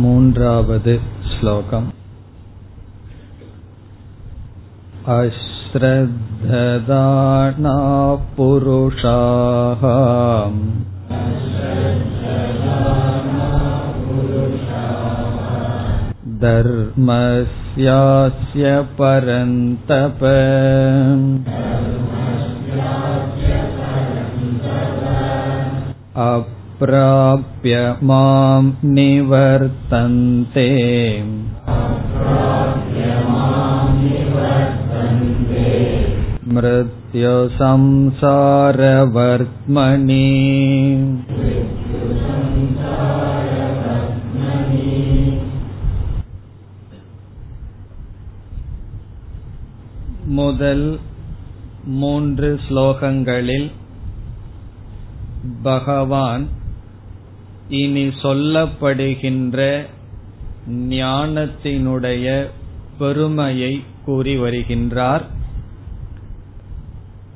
मून्रावद् श्लोकम् अश्रद्धदाना पुरुषाः धर्मस्यास्य परन्तप अप्राप्य मां निवर्तन्ते मृत्युसंसारवर्त्मनि முதல் மூன்று ஸ்லோகங்களில் பகவான் இனி சொல்லப்படுகின்ற ஞானத்தினுடைய பெருமையை கூறி வருகின்றார்.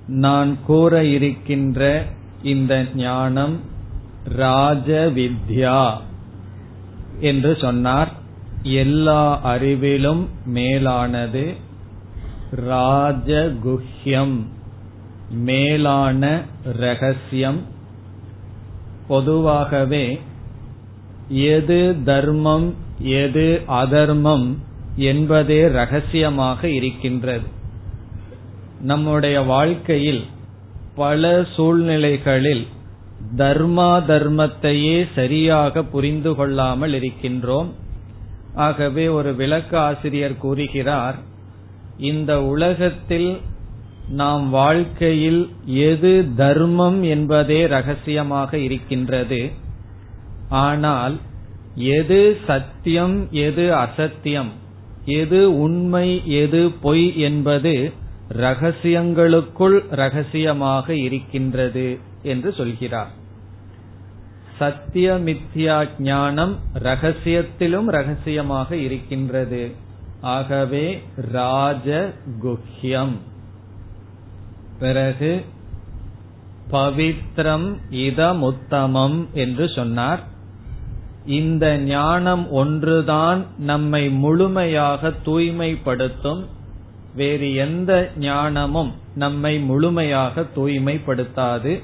நான் கூற இருக்கின்ற இந்த ஞானம் ராஜவித்யா என்று சொன்னார். எல்லா அறிவிலும் மேலானது ராஜகுஹ்யம் மேலான ரகசியம். பொதுவாகவே எது தர்மம் எது அதர்மம் என்பதே ரகசியமாக இருக்கின்றது. நம்முடைய வாழ்க்கையில் பல சூழ்நிலைகளில் தர்மா தர்மத்தையே சரியாக புரிந்து கொள்ளாமல் இருக்கின்றோம். ஆகவே ஒரு விளக்க ஆசிரியர் கூறுகிறார் இந்த உலகத்தில் நாம் வாழ்க்கையில் எது தர்மம் என்பதே ரகசியமாக இருக்கின்றது. ஆனால் எது சத்தியம் எது அசத்தியம்? எது உண்மை எது பொய் என்பது ரகசியங்களுக்குள் ரகசியமாக இருக்கின்றது என்று சொல்கிறார். சத்தியமித்யா ஞானம் ரகசியத்திலும் ரகசியமாக இருக்கின்றது. ஆகவே ராஜ குஹ்யம் பிறகு பவித்ரம் இதமுத்தமம் என்று சொன்னார். இந்த ஞானம் ஒன்றுதான் நம்மை முழுமையாக தூய்மைப்படுத்தும். வேறு எந்த ஞானமும் நம்மை முழுமையாக தூய்மைப்படுத்தாது.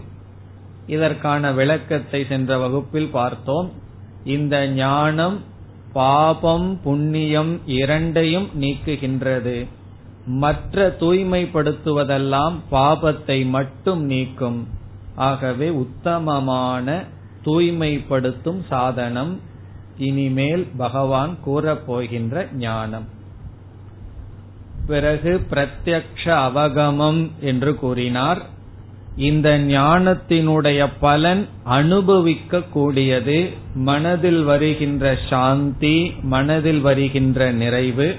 இதற்கான விளக்கத்தை சென்ற வகுப்பில் பார்த்தோம். இந்த ஞானம் பாபம் புண்ணியம் இரண்டையும் நீக்குகின்றது. மற்ற தூய்மைப்படுத்துவதெல்லாம் பாபத்தை மட்டும் நீக்கும். ஆகவே உத்தமமான தூய்மைப்படுத்தும் சாதனம் இனிமேல் பகவான் கூறப்போகின்ற ஞானம். பிறகு பிரத்யக்ஷ அவகமம் என்று கூறினார். இந்த ஞானத்தினுடைய பலன் அனுபவிக்க கூடியது மனதில் வருகின்ற சாந்தி மனதில் வருகின்ற நிறைவு.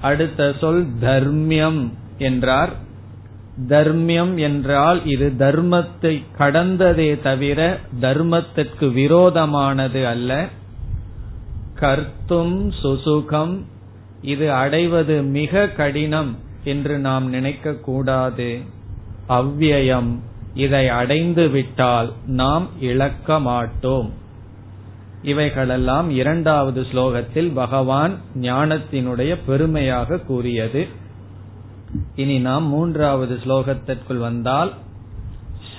அடுத்த சொல் தர்மியம் என்றார். தர்மியம் என்றால் இது தர்மத்தை கடந்ததே தவிர தர்மத்திற்கு விரோதமானது அல்ல. கர்த்தும் சுசுகம் இது அடைவது மிக கடினம் என்று நாம் நினைக்க கூடாது அவ்வியம் இதை அடைந்து விட்டால் நாம் இழக்க மாட்டோம். இவைகளெல்லாம் இரண்டாவது ஸ்லோகத்தில் பகவான் ஞானத்தினுடைய பெருமையாக கூறியது. இனி நாம் மூன்றாவது ஸ்லோகத்திற்குள் வந்தால்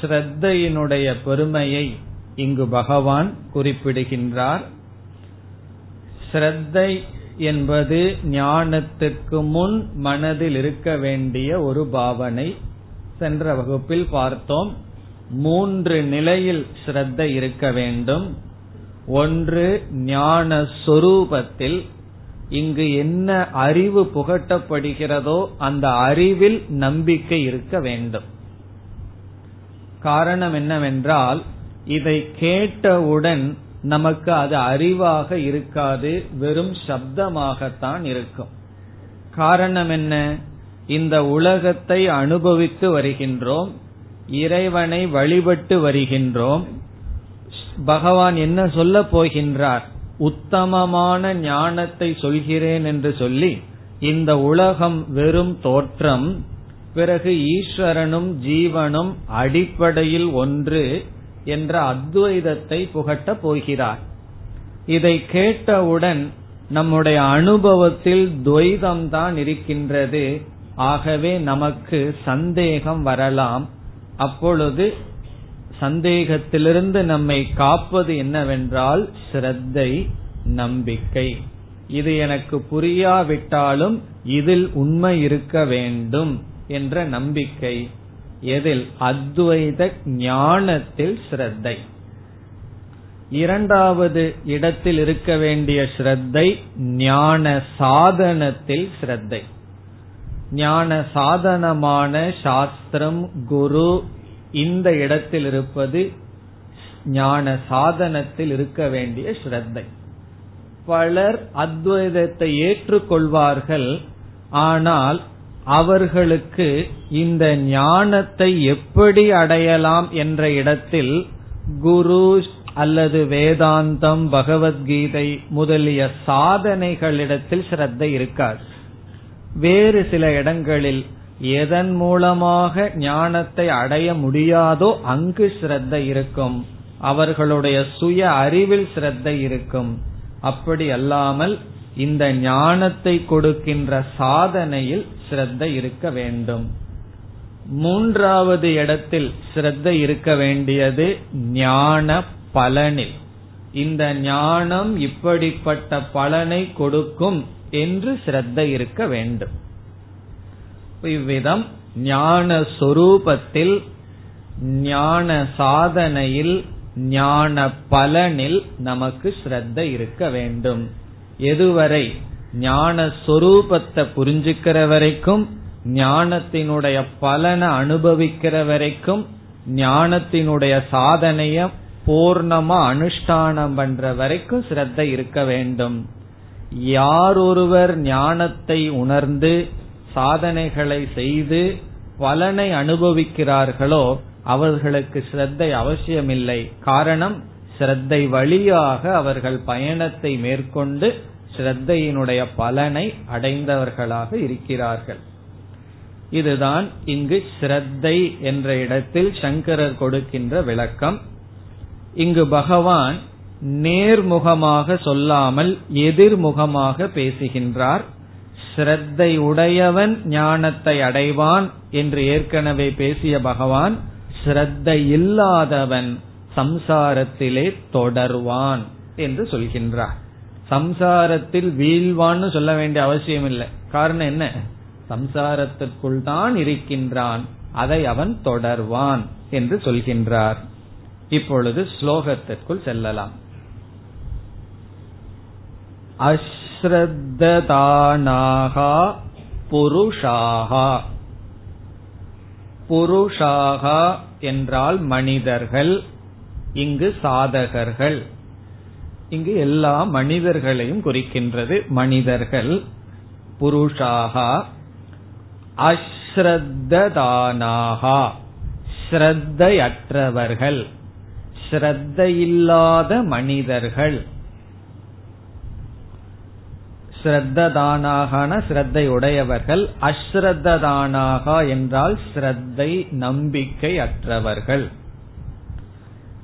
ஸ்ரத்தையினுடைய பெருமையை இங்கு பகவான் குறிப்பிடுகின்றார். ஸ்ரத்தை என்பது ஞானத்துக்கு முன் மனதில் இருக்க வேண்டிய ஒரு பாவனை. சென்ற வகுப்பில் பார்த்தோம் மூன்று நிலையில் ஸ்ரத்த இருக்க வேண்டும். ஒன்று ஞான சொரூபத்தில் இங்கு என்ன அறிவு புகட்டப்படுகிறதோ அந்த அறிவில் நம்பிக்கை இருக்க வேண்டும். காரணம் என்னவென்றால் இதை கேட்டவுடன் நமக்கு அது அறிவாக இருக்காது வெறும் சப்தமாகத்தான் இருக்கும். காரணம் என்ன? இந்த உலகத்தை அனுபவித்து வருகின்றோம் இறைவனை வழிபட்டு வருகின்றோம் பகவான் என்ன சொல்ல போகின்றார்? உத்தமமான ஞானத்தை சொல்கிறேன் என்று சொல்லி இந்த உலகம் வெறும் தோற்றம் பிறகு ஈஸ்வரனும் ஜீவனும் அடிப்படையில் ஒன்று என்ற அத்வைதத்தை புகட்டப் போகிறார். இதை கேட்டவுடன் நம்முடைய அனுபவத்தில் துவைதம் தான் இருக்கின்றது. ஆகவே நமக்கு சந்தேகம் வரலாம். அப்பொழுது சந்தேகத்திலிருந்து நம்மை காப்பது என்னவென்றால் ஸ்ரத்தை நம்பிக்கை. இது எனக்கு புரியாவிட்டாலும் இதில் உண்மை இருக்க வேண்டும் என்ற நம்பிக்கை. எதில்? அத்வைத ஞானத்தில் ஸ்ரத்தை. இரண்டாவது இடத்தில் இருக்க வேண்டிய ஸ்ரத்தை ஞான சாதனத்தில் ஸ்ரத்தை. ஞான சாதனமான சாஸ்திரம் குரு இந்த இடத்தில் இருப்பது ஞான சாதனத்தில் இருக்க வேண்டிய ஸ்ரத்தை. பலர் அத்வைதத்தை ஏற்றுக்கொள்வார்கள் ஆனால் அவர்களுக்கு இந்த ஞானத்தை எப்படி அடையலாம் என்ற இடத்தில் குரு அல்லது வேதாந்தம் பகவத்கீதை முதலிய சாதனைகளிடத்தில் ஸ்ரத்தை இருக்காது. வேறு சில இடங்களில் எதன் மூலமாக ஞானத்தை அடைய முடியாதோ அங்கு ஸ்ரத்த இருக்கும். அவர்களுடைய சுய அறிவில் ஸ்ரத்த இருக்கும். அப்படி அல்லாமல் இந்த ஞானத்தை கொடுக்கின்ற சாதனையில் ஸ்ரத்த இருக்க வேண்டும். மூன்றாவது இடத்தில் ஸ்ரத்த இருக்க வேண்டியது ஞான பலனில். இந்த ஞானம் இப்படிப்பட்ட பலனை கொடுக்கும் என்று ஸ்ரத்த இருக்க வேண்டும். இவ்விதம் ஞான சொரூபத்தில் ஞான சாதனையில் ஞான பலனில் நமக்கு ஸ்ரத்த இருக்க வேண்டும். எதுவரை ஞான சொரூபத்தை புரிஞ்சுக்கிற வரைக்கும் ஞானத்தினுடைய பலனை அனுபவிக்கிற வரைக்கும் ஞானத்தினுடைய சாதனைய பூர்ணமா அனுஷ்டானம் பண்ற வரைக்கும் ஸ்ரத்த இருக்க வேண்டும். யார் ஒருவர் ஞானத்தை உணர்ந்து சாதனைகளை செய்து பலனை அனுபவிக்கிறார்களோ அவர்களுக்கு ஸ்ரத்தை அவசியமில்லை. காரணம் ஸ்ரத்தை வழியாக அவர்கள் பயணத்தை மேற்கொண்டு ஸ்ரத்தையினுடைய பலனை அடைந்தவர்களாக இருக்கிறார்கள். இதுதான் இங்கு ஸ்ரத்தை என்ற இடத்தில் சங்கரர் கொடுக்கின்ற விளக்கம். இங்கு பகவான் நேர்முகமாக சொல்லாமல் எதிர்முகமாக பேசுகின்றார். ஸ்ரத்தை உடையவன் ஞானத்தை அடைவான் என்று ஏற்கனவே பேசிய பகவான் ஸ்ரத்தை இல்லாதவன் சம்சாரத்திலே தொடர்வான் என்று சொல்கின்றார். சம்சாரத்தில் வீழ்வான்னு சொல்ல வேண்டிய அவசியம் இல்லை. காரணம் என்ன? சம்சாரத்திற்குள் தான் இருக்கின்றான். அதை அவன் தொடர்வான் என்று சொல்கின்றார். இப்பொழுது ஸ்லோகத்திற்குள் செல்லலாம். அஸ்ரத்ததானாகா புருஷாகா புருஷாகா என்றால் மனிதர்கள் இங்கு சாதகர்கள். இங்கு எல்லா மனிதர்களையும் குறிக்கின்றது மனிதர்கள். புருஷாகா அஸ்ரத்ததானாகா ஸ்ரத்தையற்றவர்கள் ஸ்ரத்தையில்லாத மனிதர்கள். ஸ்ரத்ததானாகன ஸ்ரத்தை உடையவர்கள் அஸ்ரத்ததானாகா என்றால் ஸ்ரத்தை நம்பிக்கை அற்றவர்கள்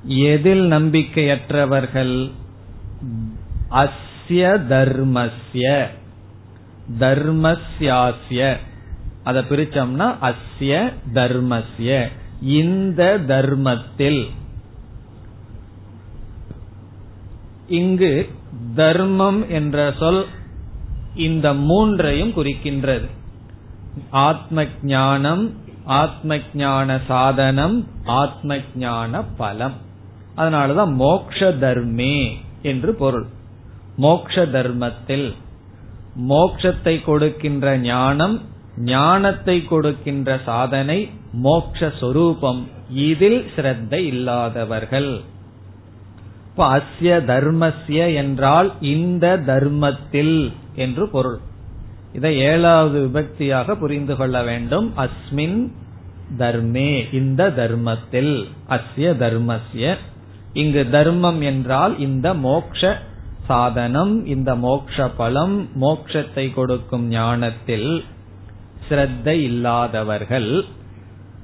எதில் நம்பிக்கையற்றவர்கள்? அஸ்ய தர்மஸ்ய. தர்மஸ்யாஸ்ய. அதை பிரிச்சோம்னா அஸ்ய தர்மஸ்ய. இந்த தர்மத்தில். இங்கு தர்மம் என்ற சொல் இந்த மூன்றையும் குறிக்கின்றது. ஆத்ம ஞானம் ஆத்ம ஞான சாதனம் ஆத்ம ஞான பலம். அதனாலதான் மோக்ஷ தர்மே என்று பொருள். மோக்ஷ தர்மத்தில் மோக்ஷத்தை கொடுக்கின்ற ஞானம் ஞானத்தை கொடுக்கின்ற சாதனை மோக்ஷ சொரூபம். இதில் ஸ்ரத்த இல்லாதவர்கள். இப்ப அஸ்ய தர்மஸ்ய என்றால் இந்த தர்மத்தில் என்று பொருள். இதை ஏழாவது விபக்தியாக புரிந்து கொள்ள வேண்டும். அஸ்மின் தர்மே இந்த தர்மத்தில். அஸ்ய தர்மஸ்ய. இங்கு தர்மம் என்றால் இந்த மோக்ஷ சாதனம் இந்த மோக்ஷ பலம் மோக்ஷத்தை கொடுக்கும் ஞானத்தில் ஸ்ரத்தை இல்லாதவர்கள்.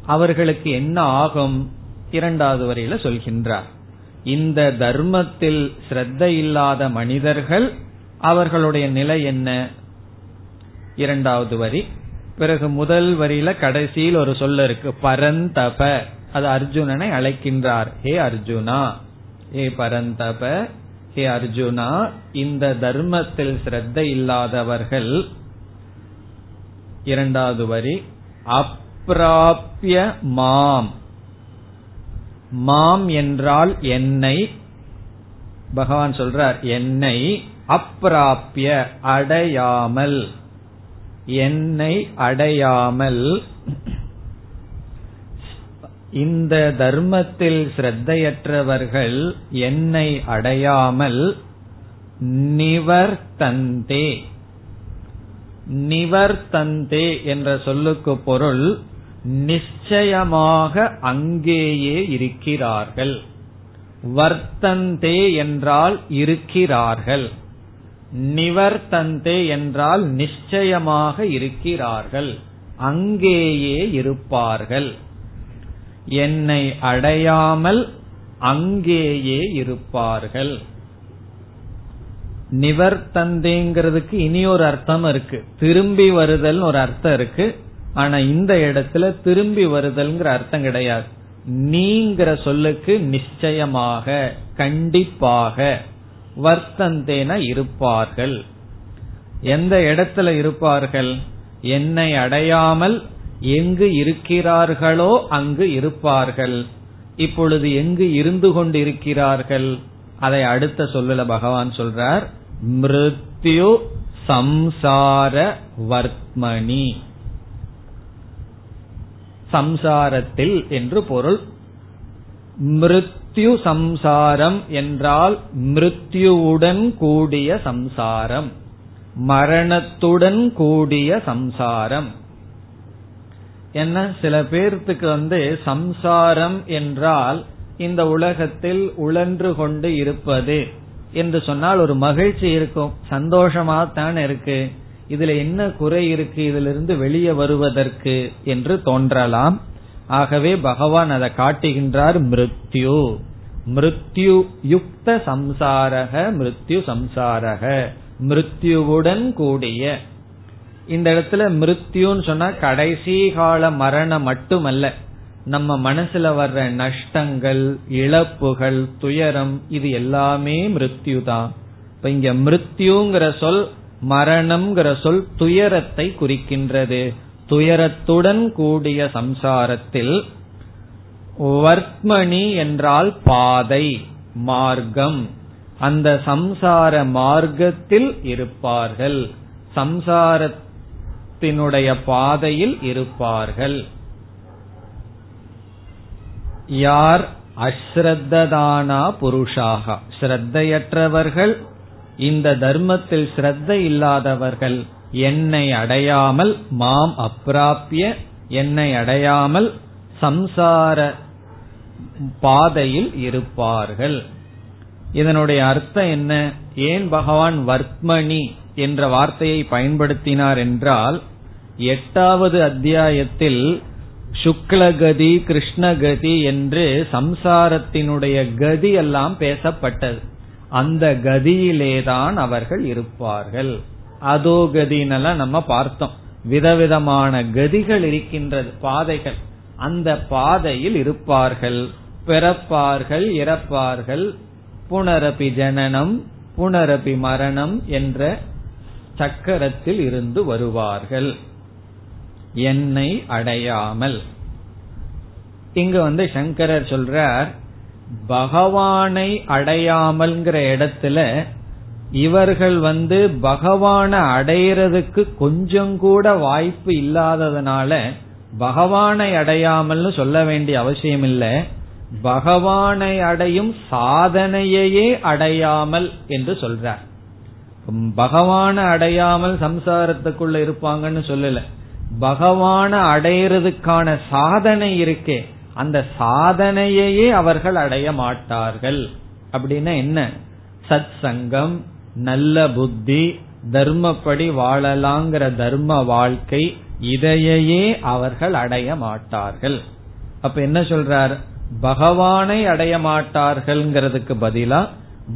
அவர்களுக்கு என்ன ஆகும்? இரண்டாவது வரையில சொல்கின்றார். இந்த தர்மத்தில் ஸ்ரத்த இல்லாத மனிதர்கள் அவர்களுடைய நிலை என்ன? இரண்டாவது வரி. பிறகு முதல் வரியில கடைசியில் ஒரு சொல்ல இருக்கு. பரந்தப. அது அர்ஜுனனை அழைக்கின்றார். ஹே அர்ஜுனா. ஹே பரந்தப. ஹே அர்ஜுனா. இந்த தர்மத்தில் ஸ்ரத்த இல்லாதவர்கள் இரண்டாவது வரி. அப்பிராபிய மாம். மாம் என்றால் என்னை பகவான் சொல்றார் என்னை அப்பிராபிய அடையாமல் என்னை அடையாமல். இந்த தர்மத்தில் ஸ்ரத்தையற்றவர்கள் என்னை அடையாமல் நிவர்த்தந்தே. நிவர்த்தந்தே என்ற சொல்லுக்கு பொருள் நிச்சயமாக அங்கேயே இருக்கிறார்கள். வர்த்தந்தே என்றால் இருக்கிறார்கள். நிவர்த்தந்தே என்றால் நிச்சயமாக இருக்கிறார்கள். அங்கேயே இருப்பார்கள். என்னை அடையாமல் அங்கேயே இருப்பார்கள். நிவர்த்தந்தேங்கிறதுக்கு இனி ஒரு அர்த்தம் இருக்கு. திரும்பி வருதல் ஒரு அர்த்தம் இருக்கு. ஆனா இந்த இடத்துல திரும்பி வருதல்ங்கிற அர்த்தம் கிடையாது. நீங்கிற சொல்லுக்கு நிச்சயமாக கண்டிப்பாக வர்த்தந்தேன இருப்பார்கள். எந்த இடத்துல இருப்பார்கள்? என்னை அடையாமல் எங்கு இருக்கிறார்களோ அங்கு இருப்பார்கள். இப்பொழுது எங்கு இருந்து கொண்டிருக்கிறார்கள்? அதை அடுத்த சொல்லல பகவான் சொல்றார் மிருத்யு சம்சார வர்த்மணி. சம்சாரத்தில் என்று பொருள். மிருத்யு சம்சாரம் என்றால் மிருத்யுவுடன் கூடிய சம்சாரம் மரணத்துடன் கூடிய சம்சாரம். என்ன? சில பேர்த்துக்கு வந்து சம்சாரம் என்றால் இந்த உலகத்தில் உழன்று கொண்டு இருப்பது என்று சொன்னால் ஒரு மகிழ்ச்சி இருக்கும் சந்தோஷமா தான் இருக்கு. இதுல என்ன குறை இருக்கு இதிலிருந்து வெளியே வருவதற்கு என்று தோன்றலாம். ஆகவே பகவான் அதை காட்டுகின்றார் மிருத்யு. மிருத்யு யுக்த சம்சாரக மிருத்யு சம்சாரக. மிருத்யுவுடன் கூடிய. இந்த இடத்துல மிருத்யுன்னு சொன்னா கடைசி கால மரணம் மட்டுமல்ல. நம்ம மனசுல வர்ற நஷ்டங்கள் இழப்புகள் துயரம் இது எல்லாமே மிருத்யு தான் இப்ப இங்க மிருத்யுங்கிற சொல் மரணம்ங்கிற சொல் துயரத்தை குறிக்கின்றது. துயரத்துடன் கூடிய சம்சாரத்தில் வர்த்மணி என்றால் பாதை மார்க்கம். அந்த சம்சார மார்க்கத்தில் இருப்பார்கள். சம்சாரத்தினுடைய பாதையில் இருப்பார்கள். யார்? அஸ்ரத்ததானா புருஷாக. ஸ்ரத்தையற்றவர்கள் இந்த தர்மத்தில் ஸ்ரத்த இல்லாதவர்கள் என்னை அடையாமல் மாம் அப்பிராபிய என்னை அடையாமல் சம்சார பாதையில் இருப்பார்கள். இதனுடைய அர்த்தம் என்ன? ஏன் பகவான் வர்த்மணி என்ற வார்த்தையை பயன்படுத்தினார் என்றால் எட்டாவது அத்தியாயத்தில் சுக்லகதி கிருஷ்ணகதி என்று சம்சாரத்தினுடைய கதி எல்லாம் பேசப்பட்டது. அந்த கதியிலேதான் அவர்கள் இருப்பார்கள். அதோ கதினெல்லாம் நம்ம பார்த்தோம். விதவிதமான கதிகள் இருக்கின்றது பாதைகள். அந்த பாதையில் இருப்பார்கள். பிறப்பார்கள் இறப்பார்கள். புனரபி ஜனனம் புனரபி மரணம் என்ற சக்கரத்தில் இருந்து வருவார்கள். என்னை அடையாமல். இங்கு வந்து சங்கரர் சொல்றார் பகவானை அடையாமல்ங்கிற இடத்துல இவர்கள் வந்து பகவான அடையிறதுக்கு கொஞ்சம் கூட வாய்ப்பு இல்லாததுனால பகவானை அடையாமல்னு சொல்ல வேண்டிய அவசியம் இல்லை பகவானை அடையும் சாதனையையே அடையாமல் என்று சொல்றார். பகவான அடையாமல் சம்சாரத்துக்குள்ள இருப்பாங்கன்னு சொல்லல. பகவான அடையிறதுக்கான சாதனை இருக்கே. அந்த சாதனையையே அவர்கள் அடைய மாட்டார்கள். அப்படின்னா என்ன? சத் சங்கம் நல்ல புத்தி தர்மப்படி வாழலாங்கிற தர்ம வாழ்க்கை இதையே அவர்கள் அடைய மாட்டார்கள். அப்ப என்ன சொல்றார்? பகவானை அடைய மாட்டார்கள்ங்கிறதுக்கு பதிலா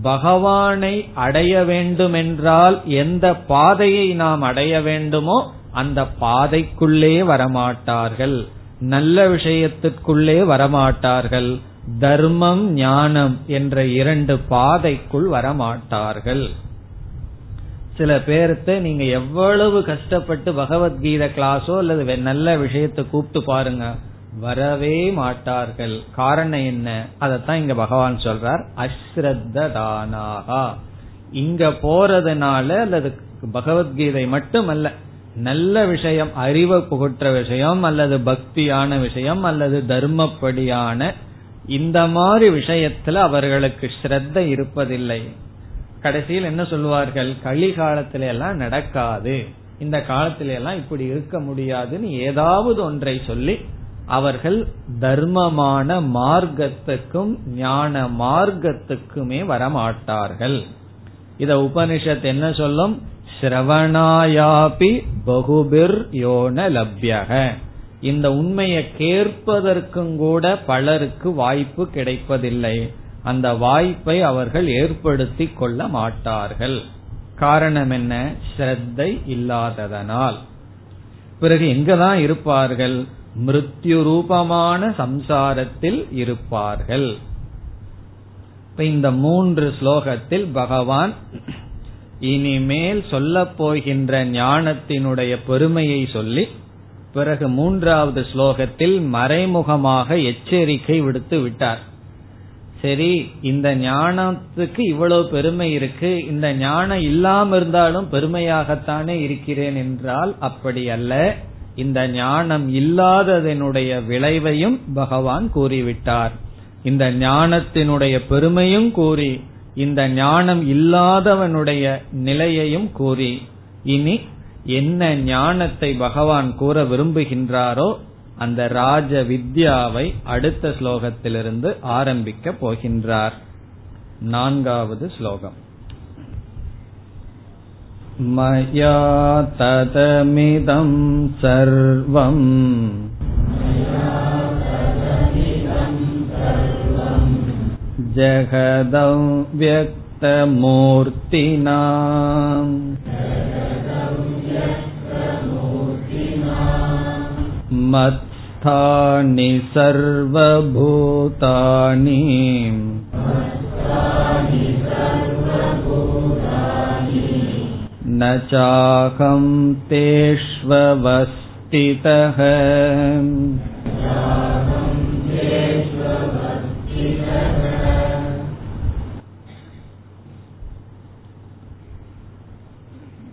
பகவானை அடைய வேண்டுமென்றால் எந்த பாதையை நாம் அடைய வேண்டுமோ அந்த பாதைக்குள்ளே வரமாட்டார்கள். நல்ல விஷயத்திற்குள்ளே வரமாட்டார்கள். தர்மம் ஞானம் என்ற இரண்டு பாதைக்குள் வரமாட்டார்கள். சில பேர்த்த நீங்க எவ்வளவு கஷ்டப்பட்டு பகவத்கீதை கிளாஸோ அல்லது நல்ல விஷயத்தை கூப்பிட்டு பாருங்க. வரவே மாட்டார்கள். காரணம் என்ன? அதத்தான் இங்க பகவான் சொல்றார். அஸ்ரத்தானாகா இங்க போறதுனால அல்லது பகவத்கீதை மட்டுமல்ல நல்ல விஷயம் அறிவை புகற்ற விஷயம் அல்லது பக்தியான விஷயம் அல்லது தர்மப்படியான இந்த மாதிரி விஷயத்துல அவர்களுக்கு ஸ்ரத்த இருப்பதில்லை. கடைசியில் என்ன சொல்லுவார்கள்? களி காலத்தில எல்லாம் நடக்காது. இந்த காலத்தில எல்லாம் இப்படி இருக்க முடியாதுன்னு ஏதாவது ஒன்றை சொல்லி அவர்கள் தர்மமான மார்க்கத்துக்கும் ஞான மார்க்கத்துக்குமே வரமாட்டார்கள். இத உபனிஷத் என்ன சொல்லும்? ஸ்ரவணாயாபி பகுபிர் யோன லப்யக. இந்த உண்மையை கேட்பதற்கும் கூட பலருக்கு வாய்ப்பு கிடைப்பதில்லை. அந்த வாய்ப்பை அவர்கள் ஏற்படுத்தி கொள்ள மாட்டார்கள். காரணம் என்ன? ஸ்ரத்தை இல்லாததனால். பிறகு எங்கதான் இருப்பார்கள்? மிருத்யு ரூபமான சம்சாரத்தில் இருப்பார்கள். இந்த மூன்று ஸ்லோகத்தில் பகவான் இனிமேல் சொல்ல போகின்ற ஞானத்தினுடைய பெருமையை சொல்லி பிறகு மூன்றாவது ஸ்லோகத்தில் மறைமுகமாக எச்சரிக்கை விடுத்து விட்டார். சரி இந்த ஞானத்துக்கு இவ்வளவு பெருமை இருக்கு இந்த ஞானம் இல்லாம இருந்தாலும் பெருமையாகத்தானே இருக்கிறேன் என்றால் அப்படி அல்ல. இந்த ஞானம் இல்லாததனுடைய விளைவையும் பகவான் கூறிவிட்டார். இந்த ஞானத்தினுடைய பெருமையும் கூறி இந்த ஞானம் இல்லாதவனுடைய நிலையையும் கூறி இனி என்ன ஞானத்தை பகவான் கூற விரும்புகின்றாரோ அந்த ராஜ வித்யாவை அடுத்த ஸ்லோகத்திலிருந்து ஆரம்பிக்க போகின்றார் நான்காவது ஸ்லோகம் मया ततमिदं सर्वम् जगदं व्यक्तमूर्तिना मत्स्थानि सर्वभूतानि न चाहं तेष्वस्थितः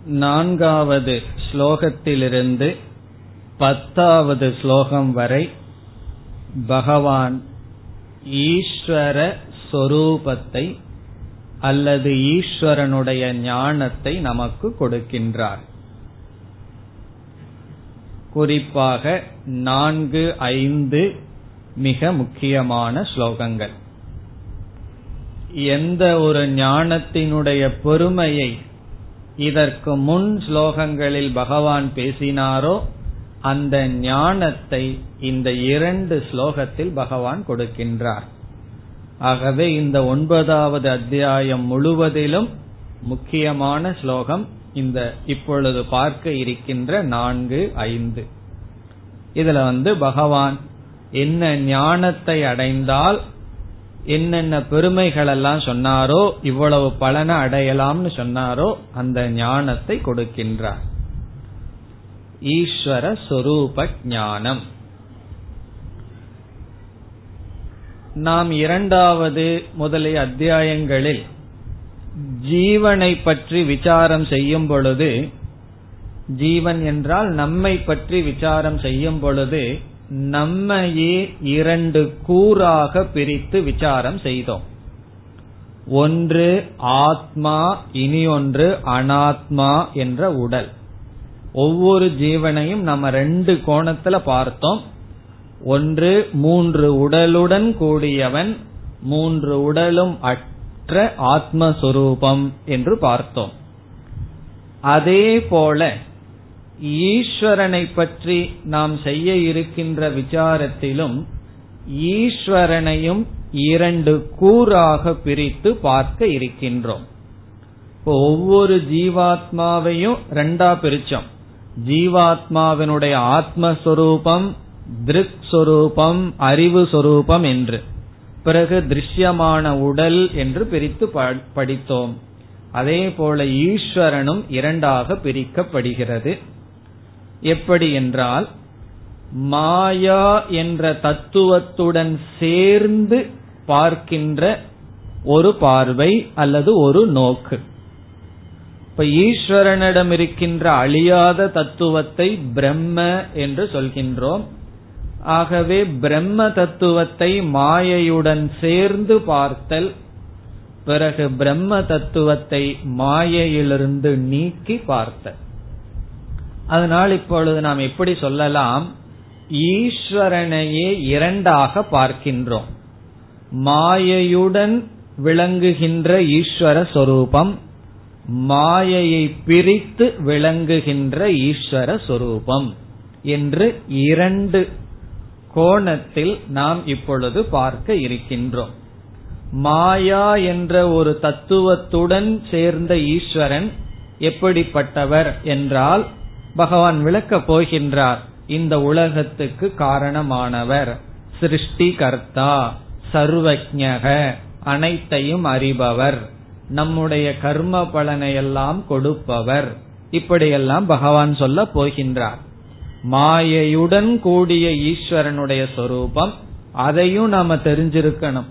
நான்காவது ஸ்லோகத்திலிருந்து பத்தாவது ஸ்லோகம் வரை பகவான் ஈஸ்வர சொரூபத்தை அல்லது ஈஸ்வரனுடைய ஞானத்தை நமக்கு கொடுக்கின்றார். குறிப்பாக நான்கு ஐந்து மிக முக்கியமான ஸ்லோகங்கள். எந்த ஒரு ஞானத்தினுடைய பெருமையை இதற்கு முன் ஸ்லோகங்களில் பகவான் பேசினாரோ அந்த ஞானத்தை இந்த இரண்டு ஸ்லோகத்தில் பகவான் கொடுக்கின்றார். ஆகவே இந்த ஒன்பதாவது அத்தியாயம் முழுவதிலும் முக்கியமான ஸ்லோகம் இந்த இப்பொழுது பார்க்க இருக்கின்ற நான்கு ஐந்து. இதுல வந்து பகவான் என்ன ஞானத்தை அடைந்தால் என்னென்ன பெருமைகள் எல்லாம் சொன்னாரோ இவ்வளவு பலனை அடையலாம்னு சொன்னாரோ அந்த ஞானத்தை கொடுக்கின்றார். ஈஸ்வர சொரூப ஞானம். நாம் இரண்டாவது முதலிய அத்தியாயங்களில் ஜீவனை பற்றி விசாரம் செய்யும் பொழுது ஜீவன் என்றால் நம்மை பற்றி விசாரம் செய்யும் பொழுது நம்மையே இரண்டு கூறாக பிரித்து விசாரம் செய்தோம். ஒன்று ஆத்மா இனி ஒன்று அனாத்மா என்ற உடல். ஒவ்வொரு ஜீவனையும் நம்ம ரெண்டு கோணத்துல பார்த்தோம். ஒன்று மூன்று உடலுடன் கூடியவன் மூன்று உடலும் அற்ற ஆத்மஸ்வரூபம் என்று பார்த்தோம். அதே போல ஈஸ்வரனை பற்றி நாம் செய்ய இருக்கின்ற விசாரத்திலும் ஈஸ்வரனையும் இரண்டு கூறாக பிரித்து பார்க்க இருக்கின்றோம். இப்போ ஒவ்வொரு ஜீவாத்மாவையும் ரெண்டா பிரிச்சோம். ஜீவாத்மாவினுடைய ஆத்மஸ்வரூபம் திருக் சொரூபம் அறிவு சொரூபம் என்று. பிறகு திருஷ்யமான உடல் என்று பிரித்து படித்தோம். அதே போல ஈஸ்வரனும் இரண்டாக பிரிக்கப்படுகிறது. எப்படி என்றால் மாயா என்ற தத்துவத்துடன் சேர்ந்து பார்க்கின்ற ஒரு பார்வை அல்லது ஒரு நோக்கு. இப்ப ஈஸ்வரனிடம் இருக்கின்ற அழியாத தத்துவத்தை பிரம்ம என்று சொல்கின்றோம். ஆகவே பிரம்ம தத்துவத்தை மாயையுடன் சேர்ந்து பார்த்தல் பிறகு பிரம்ம தத்துவத்தை மாயையிலிருந்து நீக்கி பார்த்தல். அதனால் இப்பொழுது நாம் எப்படி சொல்லலாம்? ஈஸ்வரனையே இரண்டாக பார்க்கின்றோம். மாயையுடன் விளங்குகின்ற ஈஸ்வர சொரூபம் மாயையை பிரித்து விளங்குகின்ற ஈஸ்வர சொரூபம் என்று இரண்டு கோணத்தில் நாம் இப்பொழுது பார்க்க இருக்கின்றோம். மாயா என்ற ஒரு தத்துவத்துடன் சேர்ந்த ஈஸ்வரன் எப்படிப்பட்டவர் என்றால் பகவான் விளக்கப் போகின்றார் இந்த உலகத்துக்கு காரணமானவர். சிருஷ்டி கர்த்தா சர்வஜக அனைத்தையும் அறிபவர். நம்முடைய கர்ம பலனையெல்லாம் கொடுப்பவர். இப்படியெல்லாம் பகவான் சொல்ல போகின்றார். மாயையுடன் கூடிய ஈஸ்வரனுடைய சொரூபம் அதையும் நாம தெரிஞ்சிருக்கணும்.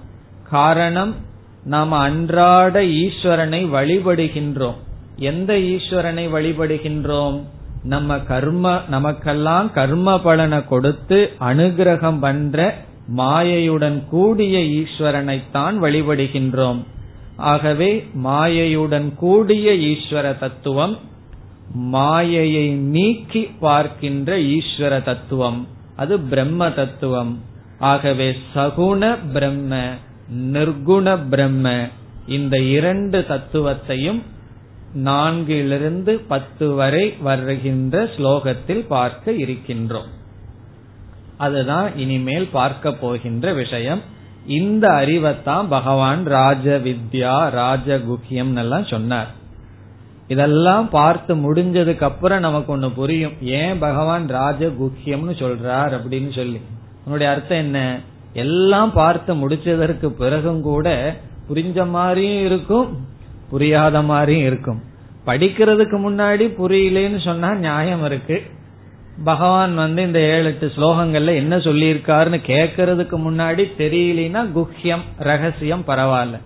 காரணம் நாம் அன்றாட ஈஸ்வரனை வழிபடுகின்றோம். எந்த ஈஸ்வரனை வழிபடுகின்றோம்? நம்ம கர்ம நமக்கெல்லாம் கர்ம பலனை கொடுத்து அனுகிரகம் பண்ற மாயையுடன் கூடிய ஈஸ்வரனைத்தான் வழிபடுகின்றோம். ஆகவே மாயையுடன் கூடிய ஈஸ்வர தத்துவம் மாயையை நீக்கி பார்க்கின்ற ஈஸ்வர தத்துவம். அது பிரம்ம தத்துவம். ஆகவே சகுண பிரம்ம நிர்குண பிரம்ம இந்த இரண்டு தத்துவத்தையும் நான்கிலிருந்து பத்து வரை வருகின்ற ஸ்லோகத்தில் பார்க்க இருக்கின்றோம். அதுதான் இனிமேல் பார்க்க போகின்ற விஷயம். இந்த அறிவைத்தான் பகவான் ராஜ வித்யா ராஜகுக்கியம் எல்லாம் சொன்னார். இதெல்லாம் பார்த்து முடிஞ்சதுக்கு அப்புறம் நமக்கு ஒண்ணு புரியும். ஏன் பகவான் ராஜகுக்கியம்னு சொல்றார் அப்படின்னு சொல்லி? உன்னுடைய அர்த்தம் என்ன? எல்லாம் பார்த்து முடிச்சதற்கு பிறகும் கூட புரிஞ்ச மாதிரியும் இருக்கும் புரியாத மாதிரியும் இருக்கும். படிக்கிறதுக்கு முன்னாடி புரியலேன்னு சொன்னா நியாயம் இருக்கு. பகவான் வந்து இந்த ஏழு எட்டு ஸ்லோகங்கள்ல என்ன சொல்லியிருக்காருன்னு கேட்கறதுக்கு முன்னாடி தெரியலனா குஹ்யம் ரகசியம் பரவாயில்ல.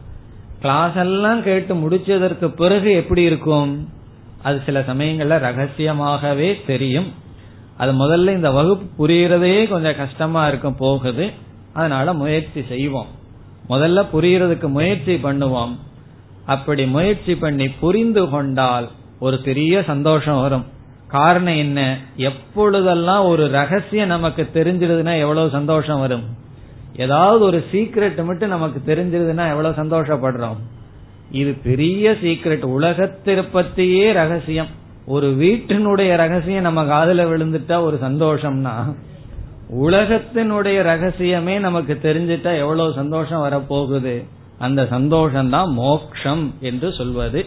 கிளாஸ் எல்லாம் கேட்டு முடிச்சதற்கு பிறகு எப்படி இருக்கும்? அது சில சமயங்கள்ல ரகசியமாகவே தெரியும். அது முதல்ல இந்த வகுப்பு புரியறதே கொஞ்சம் கஷ்டமா இருக்கும் போகுது. அதனால முயற்சி செய்வோம். முதல்ல புரியறதுக்கு முயற்சி பண்ணுவோம். அப்படி முயற்சி பண்ணி புரிந்து கொண்டால் ஒரு பெரிய சந்தோஷம் வரும். காரணம் என்ன? எப்பொழுதெல்லாம் ஒரு ரகசியம் நமக்கு தெரிஞ்சிருதுன்னா எவ்வளவு சந்தோஷம் வரும்? ஏதாவது ஒரு சீக்ரெட் மட்டும் நமக்கு தெரிஞ்சிருதுன்னா எவ்வளவு சந்தோஷப்படுறோம்? இது பெரிய சீக்ரெட் உலகத்தை பத்தியே ரகசியம். ஒரு வீட்டினுடைய ரகசியம் நம்ம காதல விழுந்துட்டா ஒரு சந்தோஷம்னா உலகத்தினுடைய ரகசியமே நமக்கு தெரிஞ்சிட்டா எவ்வளவு சந்தோஷம் வரப்போகுது? அந்த சந்தோஷம் தான் மோக்ஷம் என்று சொல்வது.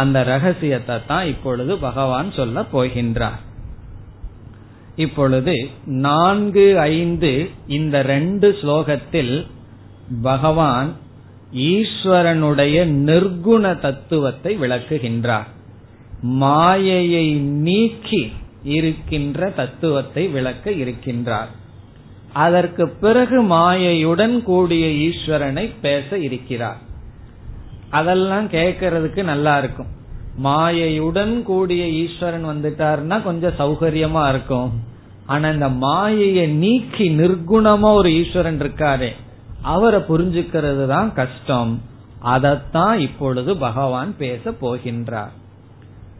அந்த ரகசியத்தை தான் இப்பொழுது பகவான் சொல்ல போகின்றார். இப்பொழுது நான்கு ஐந்து இந்த ரெண்டு ஸ்லோகத்தில் பகவான் ஈஸ்வரனுடைய நிர்குண தத்துவத்தை விளக்குகின்றார். மாயையை நீக்கி இருக்கின்ற தத்துவத்தை விளக்க இருக்கின்றார். அதற்கு பிறகு மாயையுடன் கூடிய ஈஸ்வரனை பேச இருக்கிறார். அதெல்லாம் கேட்கறதுக்கு நல்லா இருக்கும். மாயையுடன் கூடிய ஈஸ்வரன் வந்துட்டாருன்னா கொஞ்சம் சௌகரியமா இருக்கும். ஆனா இந்த மாயையை நீக்கி நிர்குணமா ஒரு ஈஸ்வரன் இருக்காரே அவரை புரிஞ்சுக்கிறது தான் கஷ்டம். அதத்தான் இப்பொழுது பகவான் பேச போகின்றார்.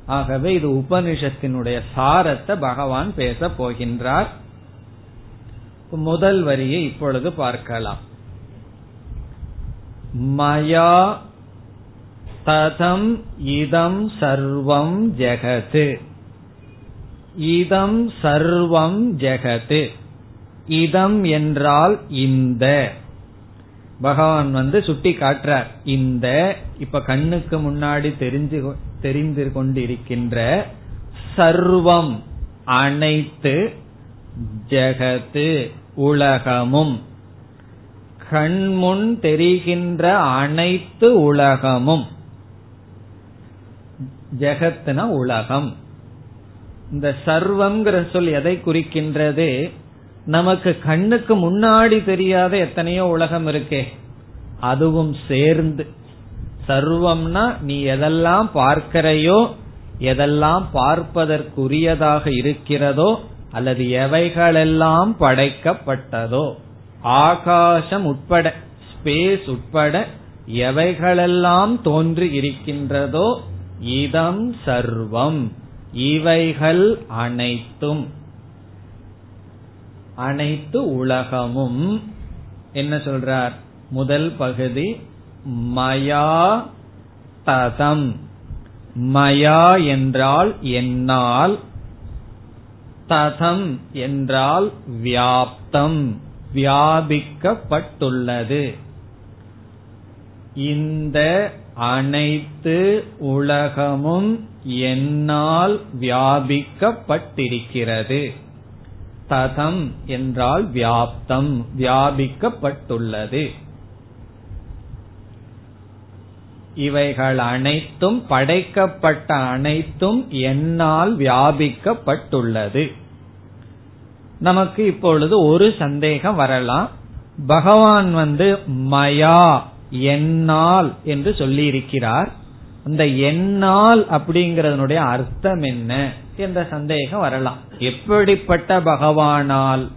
ஆகவே இது உபனிஷத்தினுடைய சாரத்தை பகவான் பேச போகின்றார். முதல் வரியை இப்பொழுது பார்க்கலாம். மயா ததம் இதம் சர்வம் ஜெகத் இதம் சர்வம் ஜெகது இதம் என்றால் இந்த. பகவான் வந்து சுட்டி காட்டுறார். இந்த இப்ப கண்ணுக்கு முன்னாடி தெரிஞ்சு தெரிந்து கொண்டிருக்கின்ற சர்வம் அனைத்து ஜெகத்து. உலகமும். கண்முன் தெரிகின்ற அனைத்து உலகமும். ஜெகத்னா உலகம். இந்த சர்வம்ங்கிற சொல் எதை குறிக்கின்றது? நமக்கு கண்ணுக்கு முன்னாடி தெரியாத எத்தனையோ உலகம் இருக்கே. அதுவும் சேர்ந்து. சர்வம்னா நீ எதெல்லாம் பார்க்கிறையோ எதெல்லாம் பார்ப்பதற்குரியதாக இருக்கிறதோ அல்லது எவைகளெல்லாம் படைக்கப்பட்டதோ ஆகாசம் உட்பட ஸ்பேஸ் உட்பட எவைகளெல்லாம் தோன்றி இருக்கின்றதோ இதம் சர்வம். இவைகள் அனைத்தும். அனைத்து உலகமும் என்ன சொல்றார்? முதல் பகுதி மயா ததம். மயா என்றால் என்னால் ததம் என்றால் வியாப்தம் வியாபிக்கப்பட்டுள்ளது. இந்த அனைத்து உலகமும் என்னால் வியாபிக்கப்பட்டிருக்கிறது. ததம் என்றால் வியாப்தம் வியாபிக்கப்பட்டுள்ளது. இவைகள் அனைத்தும் படைக்கப்பட்ட அனைத்தும் என்னால் வியாபிக்கப்பட்டுள்ளது. நமக்கு இப்பொழுது ஒரு சந்தேகம் வரலாம். பகவான் வந்து மயா என்னால் என்று சொல்லி இருக்கிறார் அந்த என்னால் அப்படிங்கறதனுடைய அர்த்தம் என்ன என்ற சந்தேகம் வரலாம். எப்படிப்பட்ட பகவானால்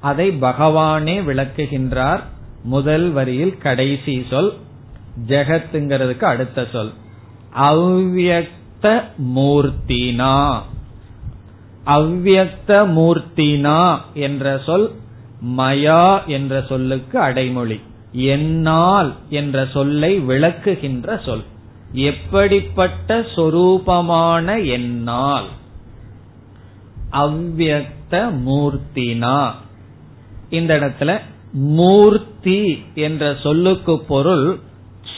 அதை பகவானே விளக்குகின்றார். முதல் வரியில் கடைசி சொல் ஜெகத்துங்கிறதுக்கு அடுத்த சொல். அவ்வியக்த மூர்த்தினா. அவ்வியக்த மூர்த்தினா என்ற சொல் மயா என்ற சொல்லுக்கு அடைமொழி. என்னால் என்ற சொல்லை விளக்குகின்ற சொல். எப்படிப்பட்ட சொரூபமான என்னால். அவ்வியக்த மூர்த்தினா. இந்த இடத்துல மூர்த்தி என்ற சொல்லுக்கு பொருள்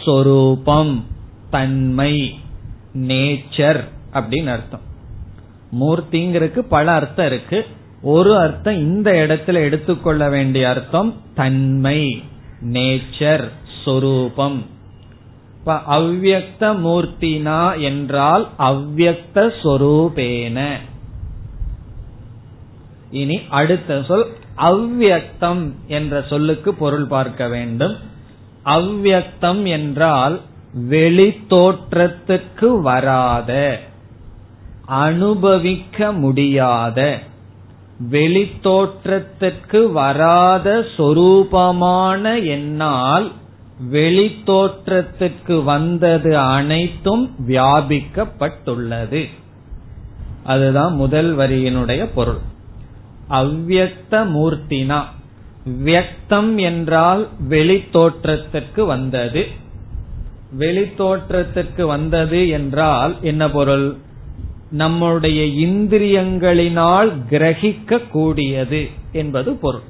சொரூபம் தன்மை நேச்சர் அப்படின்னு அர்த்தம். மூர்த்திங்கிறதுக்கு பல அர்த்தம் இருக்கு. ஒரு அர்த்தம் இந்த இடத்துல எடுத்துக்கொள்ள வேண்டிய அர்த்தம் தன்மை நேச்சர் சொரூபம். அவ்வக்த மூர்த்தினா என்றால் அவ்வக்த சொரூபேன. இனி அடுத்த சொல் அவ்வியக்தம் என்ற சொல்லுக்கு பொருள் பார்க்க வேண்டும். அவ்வியக்தம் என்றால் வெளி தோற்றத்துக்கு வராத அனுபவிக்க முடியாத வெளி தோற்றத்திற்கு வராத சொரூபமான என்னால் வெளி தோற்றத்திற்கு வந்தது அனைத்தும் வியாபிக்கப்பட்டுள்ளது. அதுதான் முதல் வரியினுடைய பொருள். அவ்வக்த மூர்த்தினா வியக்தம் என்றால் வெளி தோற்றத்திற்கு வந்தது. வெளி தோற்றத்திற்கு வந்தது என்றால் என்ன பொருள்? நம்முடைய இந்திரியங்களினால் கிரகிக்க கூடியது என்பது பொருள்.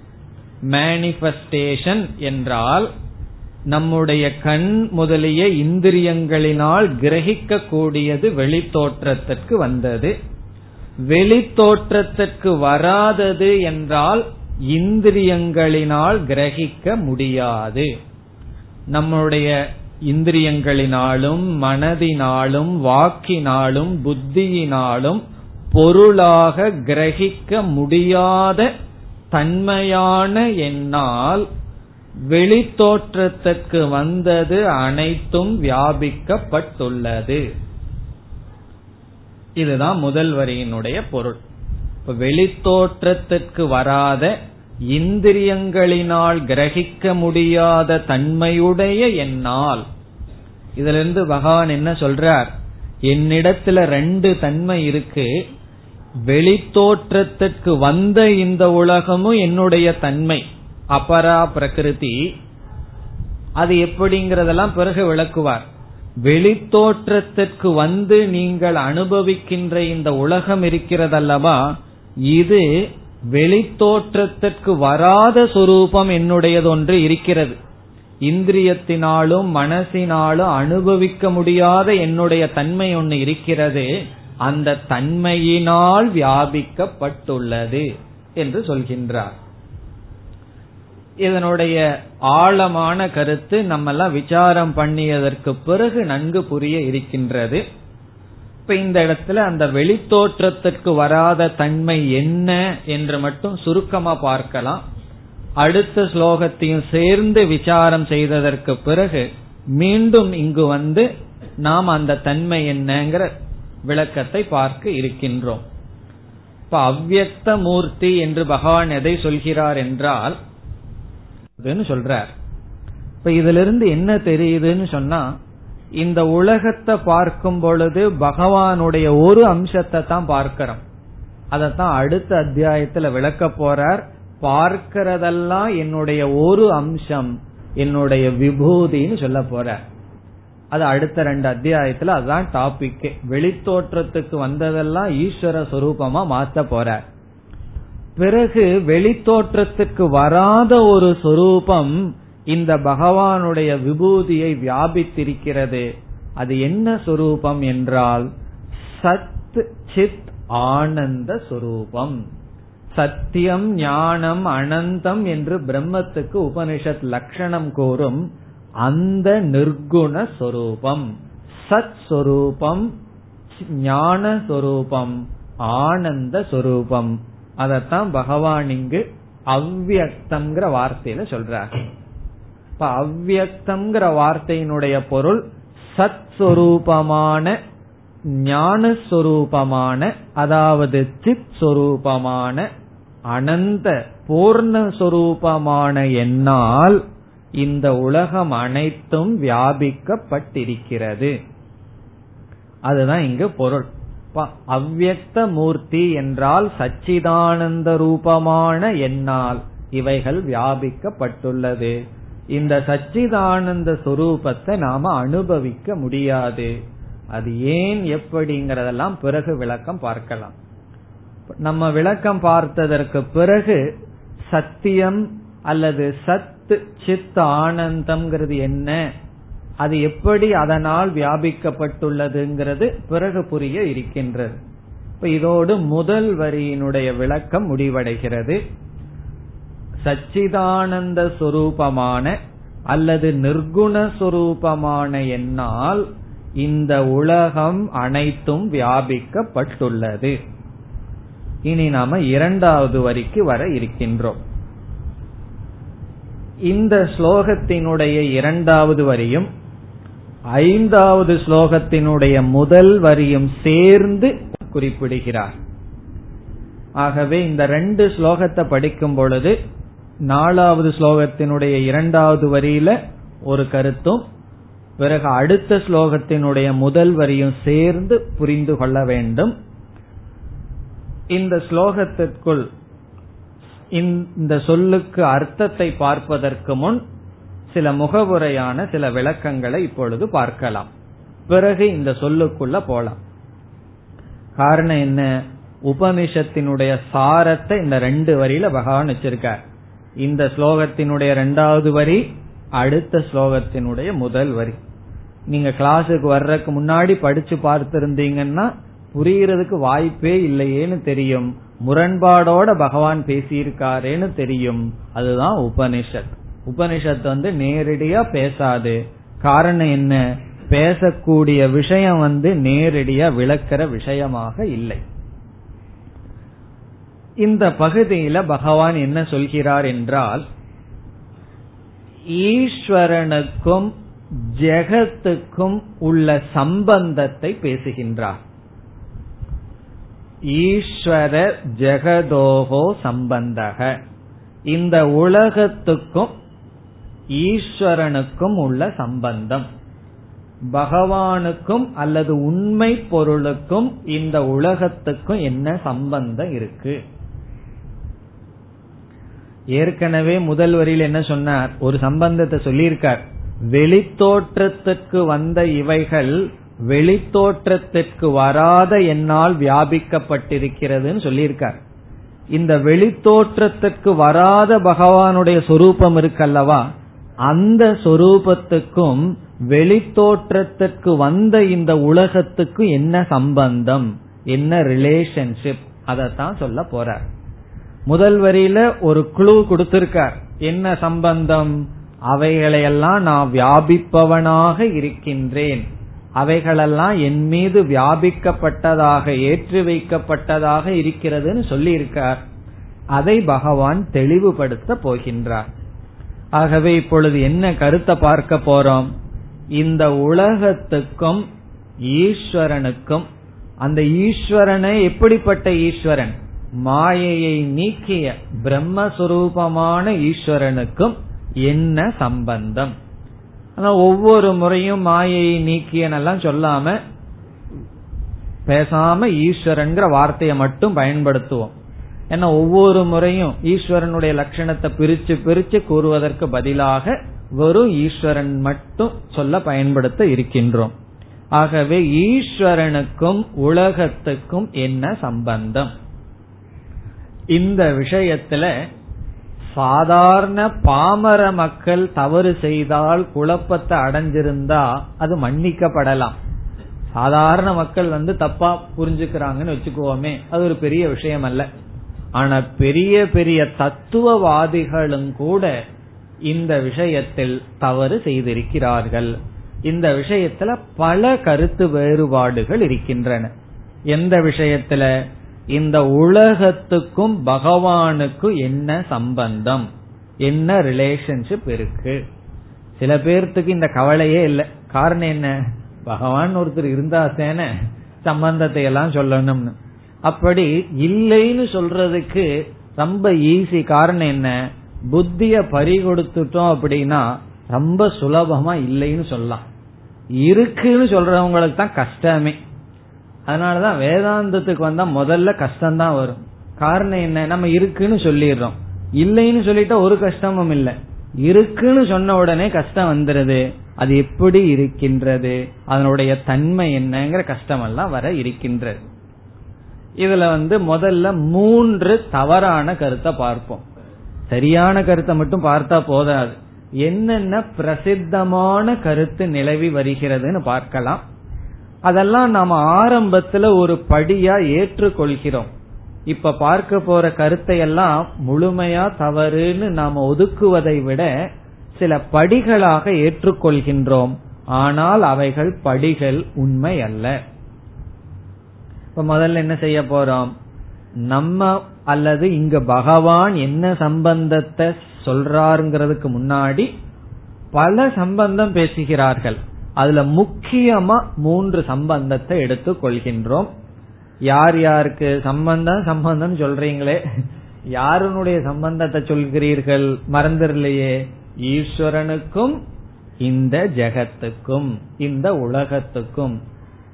மேனிபெஸ்டேஷன் என்றால் நம்முடைய கண் முதலிய இந்திரியங்களினால் கிரகிக்க கூடியது வெளி தோற்றத்திற்கு வந்தது. வெளி தோற்றத்திற்கு வராதது என்றால் இந்திரியங்களினால் கிரகிக்க முடியாது. நம்முடைய இந்திரியங்களினாலும் மனதினாலும் வாக்கினாலும் புத்தியினாலும் பொருளாக கிரகிக்க முடியாத தன்மையான என்னால் வெளித்தோற்றத்துக்கு வந்தது அனைத்தும் வியாபிக்கப்பட்டுள்ளது. இதுதான் முதல் வரியினுடைய பொருள். வெளித்தோற்றத்திற்கு வராத இந்திரியங்களினால் கிரகிக்க முடியாத தன்மையுடைய என்னால். இதுல இருந்து பகவான் என்ன சொல்றார்? என்னிடத்துல ரெண்டு தன்மை இருக்கு. வெளித்தோற்றத்திற்கு வந்த இந்த உலகமும் என்னுடைய தன்மை அபரா பிரகிருதி. அது எப்படிங்கறதெல்லாம் பிறகு விளக்குவார். வெளித்தோற்றத்திற்கு வந்து நீங்கள் அனுபவிக்கின்ற இந்த உலகம் இருக்கிறதல்லவா? இது வெளித்தோற்றத்திற்கு வராத சொரூபம் என்னுடையது ஒன்று இருக்கிறது. இந்திரியத்தினாலும் மனசினாலும் அனுபவிக்க முடியாத என்னுடைய தன்மை ஒன்று இருக்கிறது. அந்த தன்மையினால் வியாபிக்கப்பட்டுள்ளது என்று சொல்கின்றார். இதனுடைய ஆழமான கருத்து நம்ம எல்லாம் விசாரம் பண்ணியதற்கு பிறகு நன்கு புரிய இருக்கின்றது. இப்ப இந்த இடத்துல அந்த வெளித்தோற்றத்திற்கு வராத தன்மை என்ன என்று மட்டும் சுருக்கமா பார்க்கலாம். அடுத்த ஸ்லோகத்தையும் சேர்ந்து விசாரம் செய்ததற்கு பிறகு மீண்டும் இங்கு வந்து நாம் அந்த தன்மை என்னங்கிற விளக்கத்தை பார்க்க இருக்கின்றோம். இப்ப அவ்வக்த மூர்த்தி என்று பகவான் எதை சொல்கிறார் என்றால் சொல்றார். இப்ப இதுல இருந்து என்ன தெரியுதுன்னு சொன்னா இந்த உலகத்தை பார்க்கும் பொழுது பகவானுடைய ஒரு அம்சத்தை தான் பார்க்கிறோம். அதத்தான் அடுத்த அத்தியாயத்துல விளக்க போறார். பார்க்கிறதெல்லாம் என்னுடைய ஒரு அம்சம் என்னுடைய விபூதின்னு சொல்ல போறார். அது அடுத்த ரெண்டு அத்தியாயத்துல அதுதான் டாபிக் வெளித்தோற்றத்துக்கு வந்ததெல்லாம் ஈஸ்வர சொரூபமா மாத்த போற பிறகு வெளித்தோற்றத்துக்கு வராத ஒரு சொரூபம் இந்த பகவானுடைய விபூதியை வியாபித்திருக்கிறது. அது என்ன சொரூபம் என்றால் சத் சித் ஆனந்த சொரூபம். சத்தியம் ஞானம் அனந்தம் என்று பிரம்மத்துக்கு உபனிஷத் லட்சணம் கூறும் அந்த நிர்குண சொரூபம். சத் சொரூபம் ஞான சொரூபம் ஆனந்த சொரூபம். அதத்தான் பகவான் இங்கு அவ்வியக்தம்ங்கிற வார்த்தையில சொல்றார். இப்ப அவ்வக்தம்ங்கிற வார்த்தையினுடைய பொருள் சத் சொரூபமான ஞானஸ்வரூபமான அதாவது சித் சொரூபமான அனந்த பூர்ணஸ்வரூபமான என்னால் இந்த உலகம் அனைத்தும் வியாபிக்கப்பட்டிருக்கிறது. அதுதான் இங்கு பொருள். அவ்வக்த மூர்த்தி என்றால் சச்சிதானந்த ரூபமான என்னால் இவைகள் வியாபிக்கப்பட்டுள்ளது. இந்த சச்சிதானந்த சுரூபத்தை நாம அனுபவிக்க முடியாது. அது ஏன் எப்படிங்கறதெல்லாம் பிறகு விளக்கம் பார்க்கலாம். நம்ம விளக்கம் பார்த்ததற்கு பிறகு சத்தியம் அல்லது சத் சித் ஆனந்தம்ங்கிறது என்ன? அது எப்படி அதனால் வியாபிக்கப்பட்டுள்ளதுங்கிறது பிறகு புரிய இருக்கின்றது. இப்ப இதோடு முதல் வரியினுடைய விளக்கம் முடிவடைகிறது. சச்சிதானந்த சொரூபமான அல்லது நிர்குண சொரூபமான என்னால் இந்த உலகம் அனைத்தும் வியாபிக்கப்பட்டுள்ளது. இனி நாம இரண்டாவது வரிக்கு வர இருக்கின்றோம். இந்த ஸ்லோகத்தினுடைய இரண்டாவது வரியும் ஐந்தாவது ஸ்லோகத்தினுடைய முதல் வரியும் சேர்ந்து குறிப்பிடுகிறார். ஆகவே இந்த ரெண்டு ஸ்லோகத்தை படிக்கும் பொழுது நாலாவது ஸ்லோகத்தினுடைய இரண்டாவது வரியில ஒரு கருத்தும் பிறகு அடுத்த ஸ்லோகத்தினுடைய முதல் வரியும் சேர்ந்து புரிந்து கொள்ள வேண்டும். இந்த ஸ்லோகத்திற்குள் இந்த சொல்லுக்கு அர்த்தத்தை பார்ப்பதற்கு முன் சில முகவுரையான சில விளக்கங்களை இப்பொழுது பார்க்கலாம். பிறகு இந்த சொல்லுக்குள்ள போலாம். காரணம் என்ன? உபனிஷத்தினுடைய சாரத்தை இந்த ரெண்டு வரியில பகவான் வச்சிருக்கார். இந்த ஸ்லோகத்தினுடைய ரெண்டாவது வரி அடுத்த ஸ்லோகத்தினுடைய முதல் வரி. நீங்க கிளாஸுக்கு வர்றதுக்கு முன்னாடி படிச்சு பார்த்திருந்தீங்கன்னா புரியறதுக்கு வாய்ப்பே இல்லையேன்னு தெரியும். முரண்பாடோட பகவான் பேசியிருக்காரேன்னு தெரியும். அதுதான் உபனிஷத். உபனிஷத் வந்து நேரடியா பேசாது. காரணம் என்ன? பேசக்கூடிய விஷயம் வந்து நேரடியா விளக்கிற விஷயமாக இல்லை. இந்த பகுதியில பகவான் என்ன சொல்கிறார் என்றால் ஈஸ்வரனுக்கும் ஜெகத்துக்கும் உள்ள சம்பந்தத்தை பேசுகின்றார். ஈஸ்வர ஜெகதோகோ சம்பந்தக. இந்த உலகத்துக்கும் ஈஸ்வரனுக்கும் உள்ள சம்பந்தம். பகவானுக்கும் அல்லது உண்மை பொருளுக்கும் இந்த உலகத்துக்கும் என்ன சம்பந்தம் இருக்கு? ஏற்கனவே முதல் வரியில் என்ன சொன்னார்? ஒரு சம்பந்தத்தை சொல்லியிருக்கார். வெளித்தோற்றத்துக்கு வந்த இவைகள் வெளித்தோற்றத்திற்கு வராத என்னால் வியாபிக்கப்பட்டிருக்கிறதுன்னு சொல்லியிருக்கார். இந்த வெளித்தோற்றத்துக்கு வராத பகவானுடைய சொரூபம் இருக்கல்லவா? அந்த சொரூபத்துக்கும் வெளித்தோற்றத்திற்கு வந்த இந்த உலகத்துக்கு என்ன சம்பந்தம்? என்ன ரிலேஷன்ஷிப் அதத்தான் சொல்ல போறார். முதல் வரியில ஒரு குழு கொடுத்திருக்கார். என்ன சம்பந்தம்? அவைகளையெல்லாம் நான் வியாபிப்பவனாக இருக்கின்றேன். அவைகளெல்லாம் என் மீது வியாபிக்கப்பட்டதாக ஏற்றி வைக்கப்பட்டதாக இருக்கிறதுன்னு சொல்லியிருக்கார். அதை பகவான் தெளிவுபடுத்த போகின்றார். ஆகவே இப்பொழுது என்ன கருத்தை பார்க்க போறோம்? இந்த உலகத்துக்கும் ஈஸ்வரனுக்கும் அந்த ஈஸ்வரனை எப்படிப்பட்ட ஈஸ்வரன்? மாயையை நீக்கிய பிரம்மஸ்வரூபமான ஈஸ்வரனுக்கும் என்ன சம்பந்தம்? ஆனா ஒவ்வொரு முறையும் மாயையை நீக்கியனெல்லாம் சொல்லாம பேசாம ஈஸ்வரன்கிற வார்த்தையை மட்டும் பயன்படுத்துவோம். ஏன்னா ஒவ்வொரு முறையும் ஈஸ்வரனுடைய லட்சணத்தை பிரிச்சு பிரிச்சு கூறுவதற்கு பதிலாக வெறும் ஈஸ்வரன் மட்டும் சொல்ல பயன்படுத்த இருக்கின்றோம். ஆகவே ஈஸ்வரனுக்கும் உலகத்துக்கும் என்ன சம்பந்தம்? இந்த விஷயத்துல சாதாரண பாமர மக்கள் தவறு செய்தால் குழப்பத்தை அடைஞ்சிருந்தா அது மன்னிக்கப்படலாம். சாதாரண மக்கள் வந்து தப்பா புரிஞ்சுக்கிறாங்கன்னு வச்சுக்குவோமே அது ஒரு பெரிய விஷயம் அல்ல ஆனா பெரிய பெரிய தத்துவவாதிகளும் கூட இந்த விஷயத்தில் தவறு செய்திருக்கிறார்கள். இந்த விஷயத்துல பல கருத்து வேறுபாடுகள் இருக்கின்றன. எந்த விஷயத்துல? இந்த உலகத்துக்கும் பகவானுக்கும் என்ன சம்பந்தம்? என்ன ரிலேஷன்ஷிப் இருக்கு? சில பேர்த்துக்கு இந்த கவலையே இல்லை. காரணம் என்ன? பகவான் ஒருத்தர் இருந்தா தானே சம்பந்தத்தை எல்லாம் சொல்லணும்னு. அப்படி இல்லைன்னு சொல்றதுக்கு ரொம்ப ஈஸி காரணம் என்ன? புத்திய பறி கொடுத்துட்டோம் அப்படின்னா ரொம்ப சுலபமா இல்லைன்னு சொல்லலாம். இருக்குன்னு சொல்றவங்களுக்கு தான் கஷ்டமே. அதனாலதான் வேதாந்தத்துக்கு வந்தா முதல்ல கஷ்டம் தான் வரும். காரணம் என்ன? நம்ம இருக்குன்னு சொல்லிடுறோம். இல்லைன்னு சொல்லிட்டா ஒரு கஷ்டமும் இல்லை. இருக்குன்னு சொன்ன உடனே கஷ்டம் வந்துருது. அது எப்படி இருக்கின்றது? அதனுடைய தன்மை என்னங்கிற கஷ்டம் எல்லாம் வர இருக்கின்றது. இதுல வந்து முதல்ல மூன்று தவறான கருத்தை பார்ப்போம். சரியான கருத்தை மட்டும் பார்த்தா போதாது. என்னென்ன பிரசித்தமான கருத்து நிலவி வருகிறதுன்னு பார்க்கலாம். அதெல்லாம் நாம ஆரம்பத்துல ஒரு படியா ஏற்றுக்கொள்கிறோம். இப்ப பார்க்க போற கருத்தை எல்லாம் முழுமையா தவறுன்னு நாம ஒதுக்குவதை விட சில படிகளாக ஏற்றுக்கொள்கின்றோம். ஆனால் அவைகள் படிகள் உண்மை அல்ல. இப்ப முதல்ல என்ன செய்ய போறோம்? நம்ம அல்லது இங்க பகவான் என்ன சம்பந்தத்தை சொல்றாருங்கிறதுக்கு முன்னாடி பல சம்பந்தம் பேசுகிறார்கள். அதுல முக்கியமா மூன்று சம்பந்தத்தை எடுத்துக் கொள்கின்றோம். யார் யாருக்கு சம்பந்தம் சம்பந்தம் சொல்றீங்களே. யாருனுடைய சம்பந்தத்தை சொல்கிறீர்கள் மறந்துடலையே? ஈஸ்வரனுக்கும் இந்த ஜெகத்துக்கும் இந்த உலகத்துக்கும்.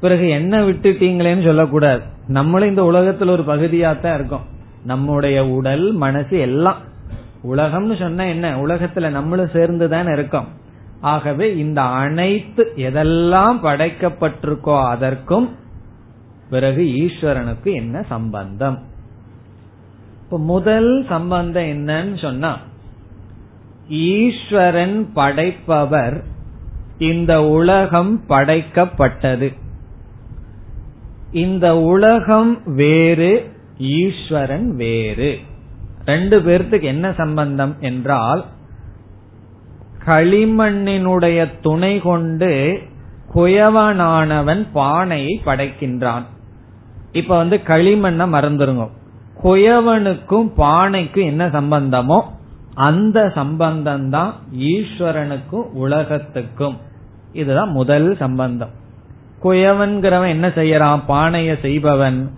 பிறகு என்ன விட்டுட்டீங்களேன்னு சொல்லக்கூடாது. நம்மளும் இந்த உலகத்துல ஒரு பகுதியாத்தான் இருக்கோம். நம்முடைய உடல் மனசு எல்லாம். உலகம்னு சொன்னா என்ன? உலகத்துல நம்மளும் சேர்ந்துதான் இருக்கோம். ஆகவே இந்த அனைத்து எதெல்லாம் படைக்கப்பட்டிருக்கோ அதற்கும் பிறகு ஈஸ்வரனுக்கு என்ன சம்பந்தம்? இப்ப முதல் சம்பந்தம் என்னன்னு சொன்னா ஈஸ்வரன் படைப்பவர் இந்த உலகம் படைக்கப்பட்டது. இந்த உலகம் வேறு ஈஸ்வரன் வேறு. ரெண்டு பேர்த்துக்கு என்ன சம்பந்தம் என்றால் களிமண்ணினுடைய துணை கொண்டு குயவனானவன் பானையை படைக்கின்றான். இப்ப வந்து களிமண்ண மறந்துருங்க. குயவனுக்கும் பானைக்கும் என்ன சம்பந்தமோ அந்த சம்பந்தம் தான் ஈஸ்வரனுக்கும் உலகத்துக்கும். இதுதான் முதல் சம்பந்தம். குயவன்கிறவன் என்ன செய்யறான்? பானைய செய்பவன்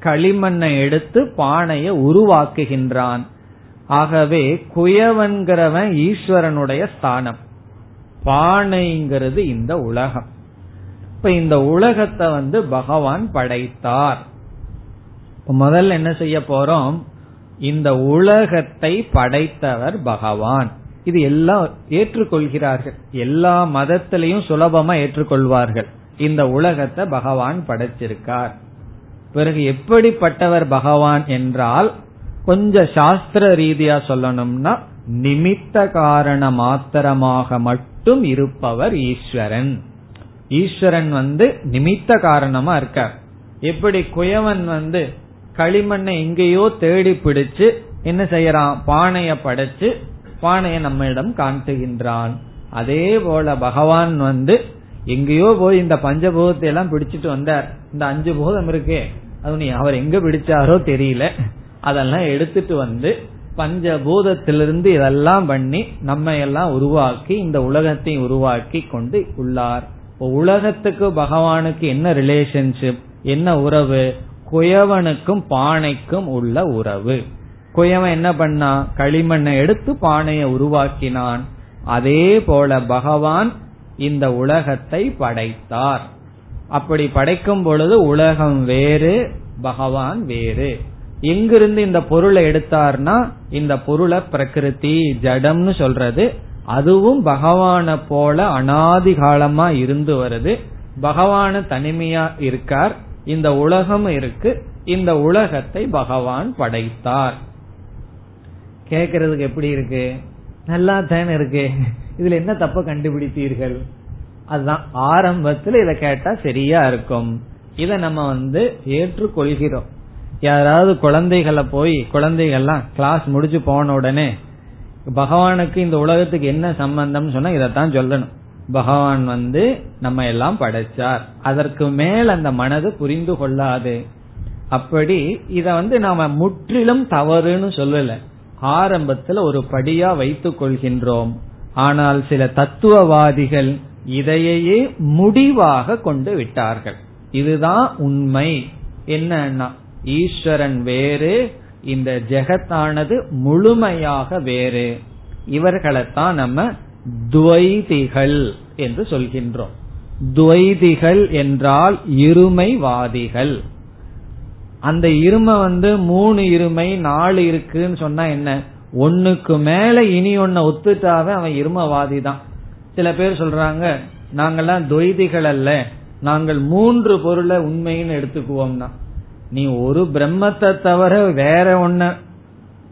களிமண்ணை எடுத்து பானைய உருவாக்குகின்றான். ஆகவே குயவன்கிறவன் ஈஸ்வரனுடைய ஸ்தானம். பானைங்கிறது இந்த உலகம். இப்ப இந்த உலகத்தை வந்து பகவான் படைத்தார். முதல்ல என்ன செய்ய போறோம்? இந்த உலகத்தை படைத்தவர் பகவான். இது எல்லாம் ஏற்றுக்கொள்கிறார்கள். எல்லா மதத்திலையும் சுலபமா ஏற்றுக்கொள்வார்கள். இந்த உலகத்தை பகவான் படைச்சிருக்கார். பிறகு எப்படிப்பட்டவர் பகவான் என்றால் கொஞ்சம் சாஸ்திர ரீதியா சொல்லணும்னா நிமித்த காரண மாத்திரமாக மட்டும் இருப்பவர் ஈஸ்வரன். ஈஸ்வரன் வந்து நிமித்த காரணமா இருக்கார். எப்படி குயவன் வந்து களிமண்ணை எங்கேயோ தேடி பிடிச்சு என்ன செய்யறான்? பானைய படைச்சு பானைய நம்மிடம் காட்டுகின்றான். அதே போல பகவான் வந்து எங்கேயோ போய் இந்த பஞ்சபூதத்தை எல்லாம் பிடிச்சிட்டு வந்தார். இந்த அஞ்சு பூதம் இருக்கே. அது அவர் எங்க பிடிச்சாரோ தெரியல. அதெல்லாம் எடுத்துட்டு வந்து பஞ்சபூதத்திலிருந்து இதெல்லாம் பண்ணி நம்ம எல்லாம் உருவாக்கி இந்த உலகத்தை உருவாக்கி கொண்டு உள்ளார். உலகத்துக்கு பகவானுக்கு என்ன ரிலேஷன்ஷிப் என்ன உறவு? குயவனுக்கும் பானைக்கும் உள்ள உறவு. குயவன் என்ன பண்ணா? களிமண்ணை எடுத்து பானையை உருவாக்கினான். அதே போல பகவான் இந்த உலகத்தை படைத்தார். அப்படி படைக்கும் பொழுது உலகம் வேறு பகவான் வேறு. எங்கிருந்து இந்த பொருளை எடுத்தார்னா இந்த பொருளை பிரகிருதி ஜடம்னு சொல்றது. அதுவும் பகவான போல அனாதி காலமா இருந்து வருது. பகவான தனிமையா இருக்கார். இந்த உலகம் இருக்கு. இந்த உலகத்தை பகவான் படைத்தார். கேக்குறதுக்கு எப்படி இருக்கு? நல்லா தானே இருக்கு. இதுல என்ன தப்ப கண்டுபிடித்தீர்கள்? அதுதான். ஆரம்பத்துல இத கேட்டா சரியா இருக்கும். இத நம்ம வந்து ஏற்றுக்கொள்கிறோம். யாராவது குழந்தைகளை போய் குழந்தைகள்லாம் கிளாஸ் முடிச்சு போன உடனே பகவானுக்கு இந்த உலகத்துக்கு என்ன சம்பந்தம் சொன்னா இதைத்தான் சொல்லணும். பகவான் வந்து நம்ம எல்லாம் படைச்சார். அதற்கு மேல் அந்த மனது புரிந்து கொள்ளாது. அப்படி இத வந்து நாம முற்றிலும் தவறுன்னு சொல்லல. ஆரம்பத்துல ஒரு படியா வைத்துக் கொள்கின்றோம். ஆனால் சில தத்துவவாதிகள் இதையே முடிவாக கொண்டு விட்டார்கள். இதுதான் உண்மை. என்னன்னா ஈஸ்வரன் வேறு இந்த ஜெகத்தானது முழுமையாக வேறு. இவர்களைத்தான் நம்ம துவைதிகள் என்று சொல்கின்றோம். துவைதிகள் என்றால் இருமைவாதிகள். அந்த இருமை வந்து மூணு இருமை நாலு இருக்குன்னு சொன்னா என்ன? ஒன்னுக்கு மேல இனி ஒன்ன ஒத்துட்டாவே அவன் இருமவாதி தான் சில பேர் சொல்றாங்க நாங்கெல்லாம் துவைதிகள் அல்ல நாங்கள் மூன்று பொருளை உண்மைன்னு எடுத்துக்குவோம்னா. நீ ஒரு பிரம்மத்தை தவிர வேற ஒன்ன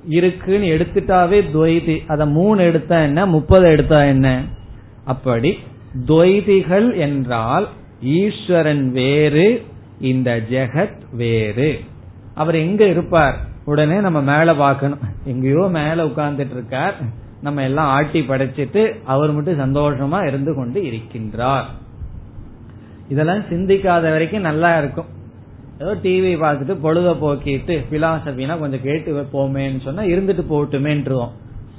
இருக்குன்னு எடுத்துட்டாவே துவைதி அத மூணு எடுத்தா என்ன? முப்பது எடுத்தா என்ன? அப்படி துவைதிகள் என்றால் ஈஸ்வரன் வேறு இந்த ஜெகத் வேறு. அவர் எங்க இருப்பார்? உடனே நம்ம மேல பாக்கணும் எங்கேயோ மேல உட்கார்ந்துட்டு இருக்கார். நம்ம எல்லாம் ஆட்டி படைச்சிட்டு அவர் மட்டும் சந்தோஷமா இருந்து கொண்டு இருக்கின்றார். இதெல்லாம் சிந்திக்காத வரைக்கும் நல்லா இருக்கும். ஏதோ டிவி பார்த்துட்டு பொழுத போக்கிட்டு பிலாசபினா கொஞ்சம் கேட்டு போமேன்னு சொன்னா இருந்துட்டு போட்டுமேன்றுவோம்.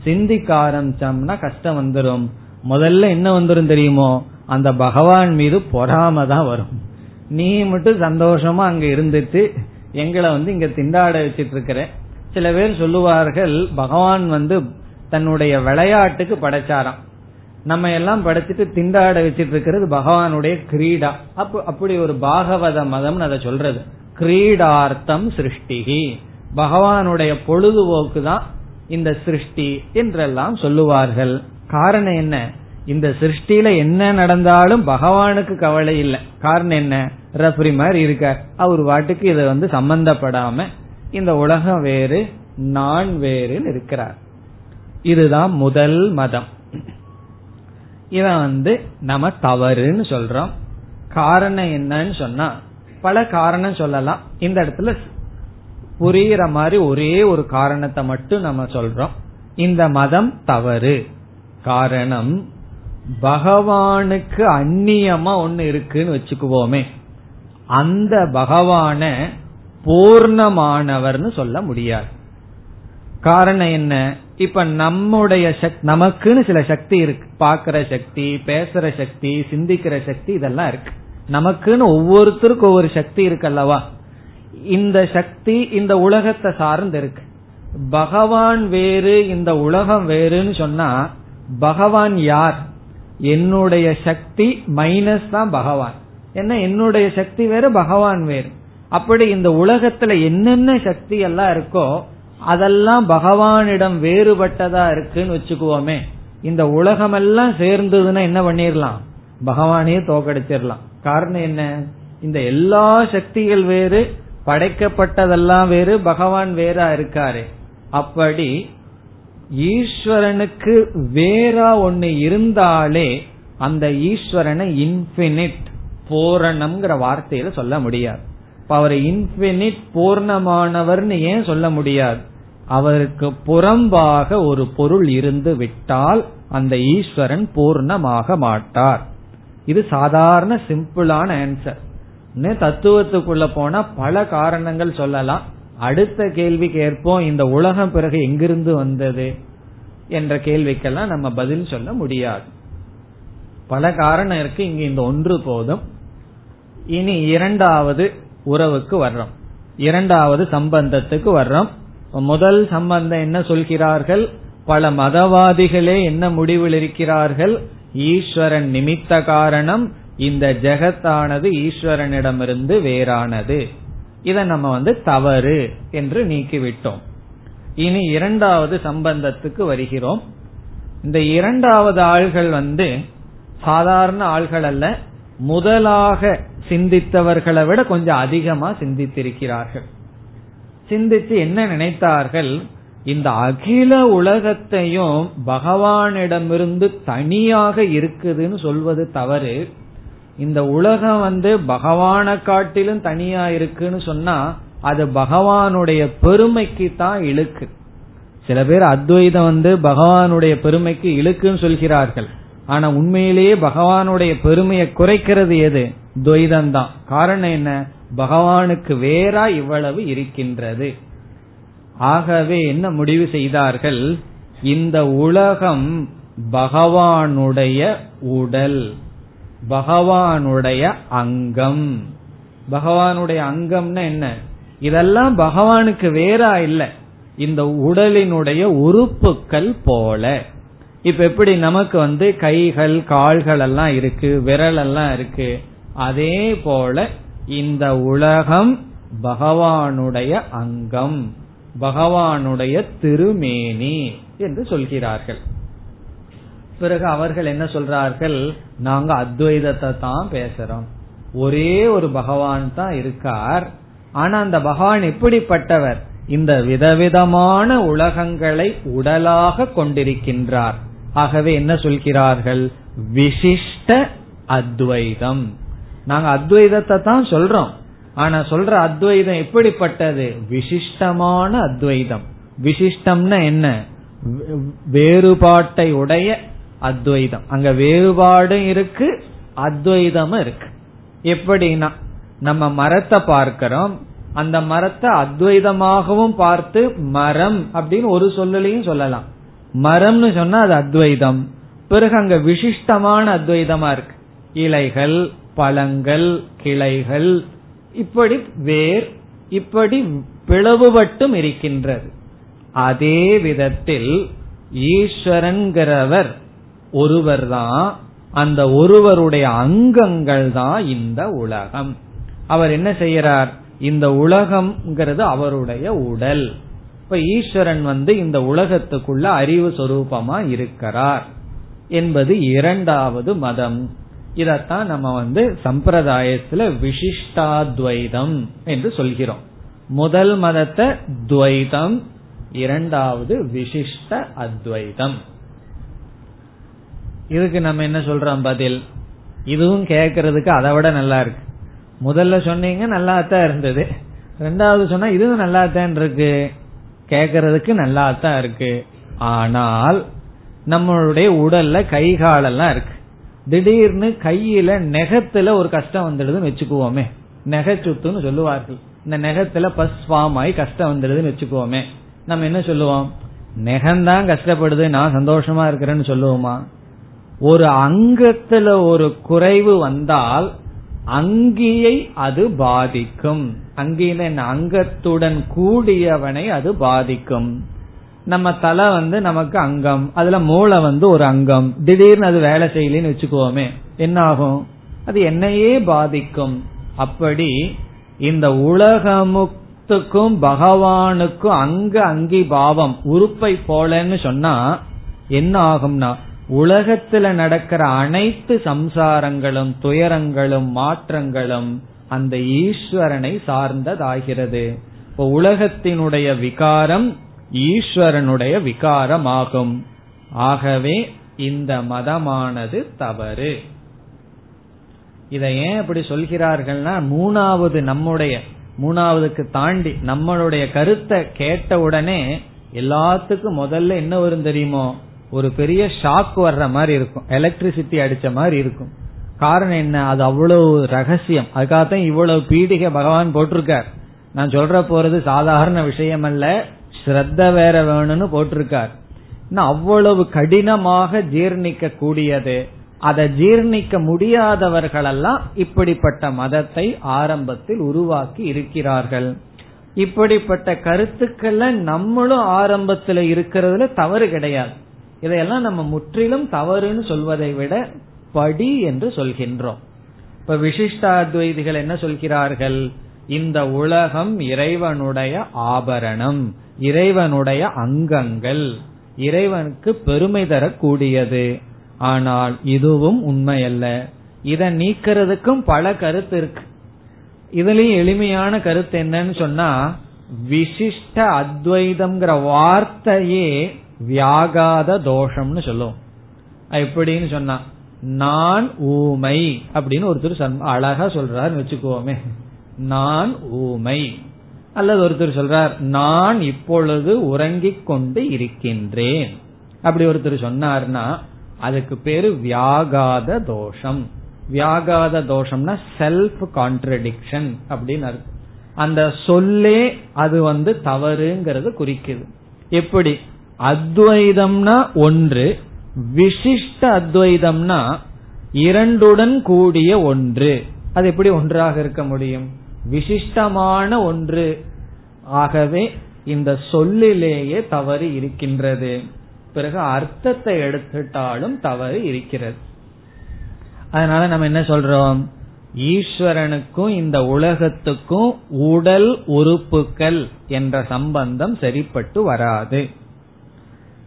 சிந்திக்க ஆரம்பிச்சோம்னா கஷ்டம் வந்துடும் முதல்ல என்ன வந்துடும் தெரியுமோ? அந்த பகவான் மீது பொறாம தான் வரும். நீ மட்டும் சந்தோஷமா அங்க இருந்துட்டு எங்களை வந்து இங்க திண்டாட வச்சிட்டு இருக்கிற சில பேர் சொல்லுவார்கள் பகவான் வந்து தன்னுடைய விளையாட்டுக்கு படைச்சாராம். நம்ம எல்லாம் படைச்சிட்டு திண்டாட வச்சிட்டு இருக்கிறது பகவானுடைய கிரீடா. அப்ப அப்படி ஒரு பாகவத மதம் அதை சொல்றது. கிரீடார்த்தம் சிருஷ்டிகி. பகவானுடைய பொழுதுபோக்கு தான் இந்த சிருஷ்டி என்றெல்லாம் சொல்லுவார்கள். காரணம் என்ன? இந்த சிருஷ்டியில என்ன நடந்தாலும் பகவானுக்கு கவலை இல்லை. காரணம் என்ன? ரெஃபரி மாதிரி இருக்கார். அவர் வாட்டுக்கு இதை வந்து சம்பந்தப்படாம இந்த உலகம் வேறு நான் வேறுன்னு இருக்கிறார். இதுதான் முதல் மதம். இவன் வந்து நம்ம தவறுன்னு சொல்றோம். காரணம் என்னன்னு சொன்னா பல காரணம் சொல்லலாம். இந்த இடத்துல புரியுற மாதிரி ஒரே ஒரு காரணத்தை மட்டும் நம்ம சொல்றோம். இந்த மதம் தவறு. காரணம் பகவானுக்கு அந்நியமா ஒன்னு இருக்குன்னு வச்சுக்குவோமே. அந்த பகவான பூர்ணமானவர்னு சொல்ல முடியாது. காரணம் என்ன? இப்ப நம்முடைய நமக்குன்னு சில சக்தி இருக்கு. பாக்குற சக்தி பேசுற சக்தி சிந்திக்கிற சக்தி இதெல்லாம் இருக்கு. நமக்குன்னு ஒவ்வொருத்தருக்கும் ஒவ்வொரு சக்தி இருக்கு அல்லவா? இந்த சக்தி இந்த உலகத்தை சார்ந்து இருக்கு. பகவான் வேறு இந்த உலகம் வேறுன்னு சொன்னா பகவான் யார்? என்னுடைய சக்தி மைனஸ் தான் பகவான். என்ன? என்னுடைய சக்தி வேறு பகவான் வேறு. அப்படி இந்த உலகத்துல என்னென்ன சக்தி எல்லாம் இருக்கோ அதெல்லாம் பகவானிடம் வேறுபட்டதா இருக்குன்னு வச்சுக்குவோமே. இந்த உலகமெல்லாம் சேர்ந்ததுன்னா என்ன பண்ணிடலாம் பகவானே தோக்கடிச்சிடலாம் காரணம் என்ன? இந்த எல்லா சக்திகள் வேறு படைக்கப்பட்டதெல்லாம் வேறு பகவான் வேறா இருக்காரு. அப்படி ஈஸ்வரனுக்கு வேறா ஒன்னு இருந்தாலே அந்த ஈஸ்வரனை இன்பினிட் பூரணம்ங்கிற வார்த்தையில சொல்ல முடியாது. இப்ப அவர் இன்பினிட் பூர்ணமானவர்னு ஏன் சொல்ல முடியாது? அவருக்கு புறம்பாக ஒரு பொருள் இருந்து விட்டால் அந்த ஈஸ்வரன் பூர்ணமாக மாட்டார். இது சாதாரண சிம்பிளான ஆன்சர் இன்னும் தத்துவத்துக்குள்ள போனா பல காரணங்கள் சொல்லலாம். அடுத்த கேள்வி கேட்போம் இந்த உலகம் பிறகு எங்கிருந்து வந்தது என்ற கேள்விக்கெல்லாம் நம்ம பதில் சொல்ல முடியாது. பல காரணம் இருக்கு இங்க இந்த ஒன்று போதும். இனி இரண்டாவது உறவுக்கு வர்றோம். இரண்டாவது சம்பந்தத்துக்கு வர்றோம். முதல் சம்பந்தம் என்ன சொல்கிறார்கள்? பல மதவாதிகளே என்ன முடிவில் இருக்கிறார்கள்? ஈஸ்வரன் நிமித்த காரணம் இந்த ஜெகத்தானது ஈஸ்வரனிடமிருந்து வேறானது. இதை நம்ம வந்து தவறு என்று நீக்கிவிட்டோம். இனி இரண்டாவது சம்பந்தத்துக்கு வருகிறோம். இந்த இரண்டாவது ஆள்கள் வந்து சாதாரண ஆள்கள் அல்ல முதலாக சிந்தித்தவர்களை விட கொஞ்சம் அதிகமா சிந்தித்திருக்கிறார்கள். சிந்தித்து என்ன நினைத்தார்கள்? இந்த அகில உலகத்தையும் பகவானிடமிருந்து தனியாக இருக்குதுன்னு சொல்வது தவறு. இந்த உலகம் வந்து பகவான காட்டிலும் தனியா இருக்குன்னு சொன்னா அது பகவானுடைய பெருமைக்கு தான் இழுக்கு. சில பேர் அத்வைதம் வந்து பகவானுடைய பெருமைக்கு இழுக்குன்னு சொல்கிறார்கள். ஆனா உண்மையிலேயே பகவானுடைய பெருமையை குறைக்கிறது எது? துவைதம் தான் காரணம் என்ன? பகவானுக்கு வேறா இவ்வளவு இருக்கின்றது. ஆகவே என்ன முடிவு செய்தார்கள்? இந்த உலகம் பகவானுடைய உடல் பகவானுடைய அங்கம். பகவானுடைய அங்கம்னா என்ன? இதெல்லாம் பகவானுக்கு வேறா இல்ல. இந்த உடலினுடைய உறுப்புகள் போல. இப்ப எப்படி நமக்கு வந்து கைகள் கால்கள் எல்லாம் இருக்கு விரல் எல்லாம் இருக்கு அதே போல இந்த உலகம் பகவானுடைய அங்கம் பகவானுடைய திருமேனி என்று சொல்கிறார்கள். பிறகு அவர்கள் என்ன சொல்றார்கள்? நாங்க அத்வைதத்தை தான் பேசுறோம். ஒரே ஒரு பகவான் தான் இருக்கார். ஆனா அந்த பகவான் எப்படிப்பட்டவர்? இந்த விதவிதமான உலகங்களை உடலாக கொண்டிருக்கின்றார். ஆகவே என்ன சொல்கிறார்கள்? விசிஷ்ட அத்வைதம். நாங்க அத்வைதத்தை தான் சொல்றோம். ஆனா சொல்ற அத்வைதம் எப்படிப்பட்டது? விசிஷ்டமான அத்வைதம். விசிஷ்டம்னா என்ன? வேறுபாட்டை உடைய அத்வைதம். அங்க வேறுபாடும் இருக்கு அத்வைதமும் இருக்கு. எப்படின்னா நம்ம மரத்தை பார்க்கிறோம். அந்த மரத்தை அத்வைதமாகவும் பார்த்து மரம் அப்படின்னு ஒரு சொல்லலையும் சொல்லலாம். மரம்னு சொன்னா அது அத்வைதம். பிறகு அங்க விசிஷ்டமான அத்வைதமா இருக்கு. இலைகள் பழங்கள் கிளைகள் இப்படி வேர் இப்படி பிளவுபட்டும் இருக்கின்றது. அதே விதத்தில் ஈஸ்வரன்கிறவர் ஒருவர் தான் அந்த ஒருவருடைய அங்கங்கள் தான் இந்த உலகம். அவர் என்ன செய்யறார் இந்த உலகம்ங்கிறது அவருடைய உடல். இப்ப ஈஸ்வரன் வந்து இந்த உலகத்துக்குள்ள அறிவு சொரூபமா இருக்கிறார் என்பது இரண்டாவது மதம். இதத்தான் நம்ம வந்து சம்பிரதாயத்துல விசிஷ்டாத்வைதம் என்று சொல்கிறோம். முதல் மதத்தை துவைதம் இரண்டாவது விசிஷ்ட அத்வைதம். இதுக்கு நம்ம என்ன சொல்றோம் பதில்? இதுவும் கேட்கறதுக்கு அதை விட நல்லா இருக்கு. முதல்ல சொன்னீங்க நல்லா தான் இருந்தது. ரெண்டாவது சொன்னா இதுவும் நல்லா தான் இருக்கு. கேட்கறதுக்கு நல்லா தான் இருக்கு. ஆனால் நம்மளுடைய உடல்ல கை காலெல்லாம் இருக்கு. திடீர்னு கையில நெகத்துல ஒரு கஷ்டம் வந்துடுதுன்னு வச்சுக்குவோமே. நெகச்சுத்துன்னு சொல்லுவார்கள். இந்த நெகத்துல பஸ் ஃபார்ம் ஆகி கஷ்டம் வந்துடுதுன்னு வச்சுக்குவோமே. நம்ம என்ன சொல்லுவோம்? நெகம்தான் கஷ்டப்படுது நான் சந்தோஷமா இருக்கிறேன்னு சொல்லுவோமா? ஒரு அங்கத்துல ஒரு குறைவு வந்தால் அங்கியை அது பாதிக்கும். அங்கின அங்கத்துடன் கூடியவனை அது பாதிக்கும். நம்ம தலை வந்து நமக்கு அங்கம் அதுல மூளை வந்து ஒரு அங்கம். திடீர்னு அது வேலை செய்யலன்னு வச்சுக்குவோமே என்ன ஆகும் அது என்னையே பாதிக்கும். அப்படி இந்த உலகமுத்துக்கும் பகவானுக்கும் அங்க அங்கி பாவம் உறுப்பை போலன்னு சொன்னா என்ன ஆகும்னா உலகத்துல நடக்கிற அனைத்து சம்சாரங்களும் துயரங்களும் மாற்றங்களும் அந்த ஈஸ்வரனை சார்ந்ததாகிறது. இப்போ உலகத்தினுடைய விகாரம் ஈஸ்வரனுடைய விகாரமாகும். ஆகவே இந்த மதமானது தவறு. இதை ஏன் அப்படி சொல்கிறார்கள்னா மூணாவது நம்முடைய மூணாவதுக்கு தாண்டி நம்மளுடைய கருத்தை கேட்ட உடனே எல்லாத்துக்கும் முதல்ல என்ன வரும் தெரியுமோ? ஒரு பெரிய ஷாக் வர்ற மாதிரி இருக்கும். எலக்ட்ரிசிட்டி அடிச்ச மாதிரி இருக்கும். காரணம் என்ன? அது அவ்வளவு ரகசியம். அதுக்காகத்தான் இவ்வளவு பீடிகை பகவான் போட்டிருக்கார். நான் சொல்ற போறது சாதாரண விஷயம் அல்ல ஸ்ரத்த வேற வேணும்னு போட்டிருக்கார். அவ்வளவு கடினமாக ஜீர்ணிக்க கூடியது அதை ஜீர்ணிக்க முடியாதவர்களெல்லாம் இப்படிப்பட்ட மதத்தை ஆரம்பத்தில் உருவாக்கி இருக்கிறார்கள். இப்படிப்பட்ட கருத்துக்கள்ல நம்மளும் ஆரம்பத்துல இருக்கிறதுல தவறு கிடையாது. இதையெல்லாம் நம்ம முற்றிலும் தவறுன்னு சொல்வதை விட படி என்று சொல்கின்றோம். இப்ப விசிஷ்டாத்வைதிகள் என்ன சொல்கிறார்கள்? இந்த உலகம் இறைவனுடைய ஆபரணம் இறைவனுடைய அங்கங்கள் இறைவனுக்கு பெருமை தரக்கூடியது. ஆனால் இதுவும் உண்மையல்ல. இதை நீக்கிறதுக்கும் பல கருத்து இருக்கு. இதுலயும் எளிமையான கருத்து என்னன்னு சொன்னா விசிஷ்ட அத்வைதம்ங்கிற வார்த்தையே வியாகாத தோஷம்னு சொல்லுவோம் எப்படின்னு சொன்னா நான் ஊமை அப்படின்னு ஒருத்தர் அழகா சொல்றாருன்னு வச்சுக்குவோமே நான் ஊமை. அல்லது ஒருத்தர் சொல்றார் நான் இப்பொழுது உறங்கிக் கொண்டு இருக்கின்றேன். அப்படி ஒருத்தர் சொன்னார்னா அதுக்கு பேரு வியாகாத தோஷம். வியாகாத தோஷம்னா செல்ஃப் கான்ட்ரடிக்ஷன் அப்படின்னு அந்த சொல்லே அது வந்து தவறுங்கிறது குறிக்குது. எப்படி? அத்வைதம்னா ஒன்று விசிஷ்ட அத்வைதம்னா இரண்டுடன் கூடிய ஒன்று. அது எப்படி ஒன்றாக இருக்க முடியும்? விசிஷ்டமான ஒன்று. ஆகவே இந்த சொல்லிலேயே தவறு இருக்கின்றது. பிறகு அர்த்தத்தை எடுத்துட்டாலும் தவறு இருக்கிறது. அதனால நம்ம என்ன சொல்றோம்? ஈஸ்வரனுக்கும் இந்த உலகத்துக்கும் உடல் உறுப்புகள் என்ற சம்பந்தம் சரிப்பட்டு வராது.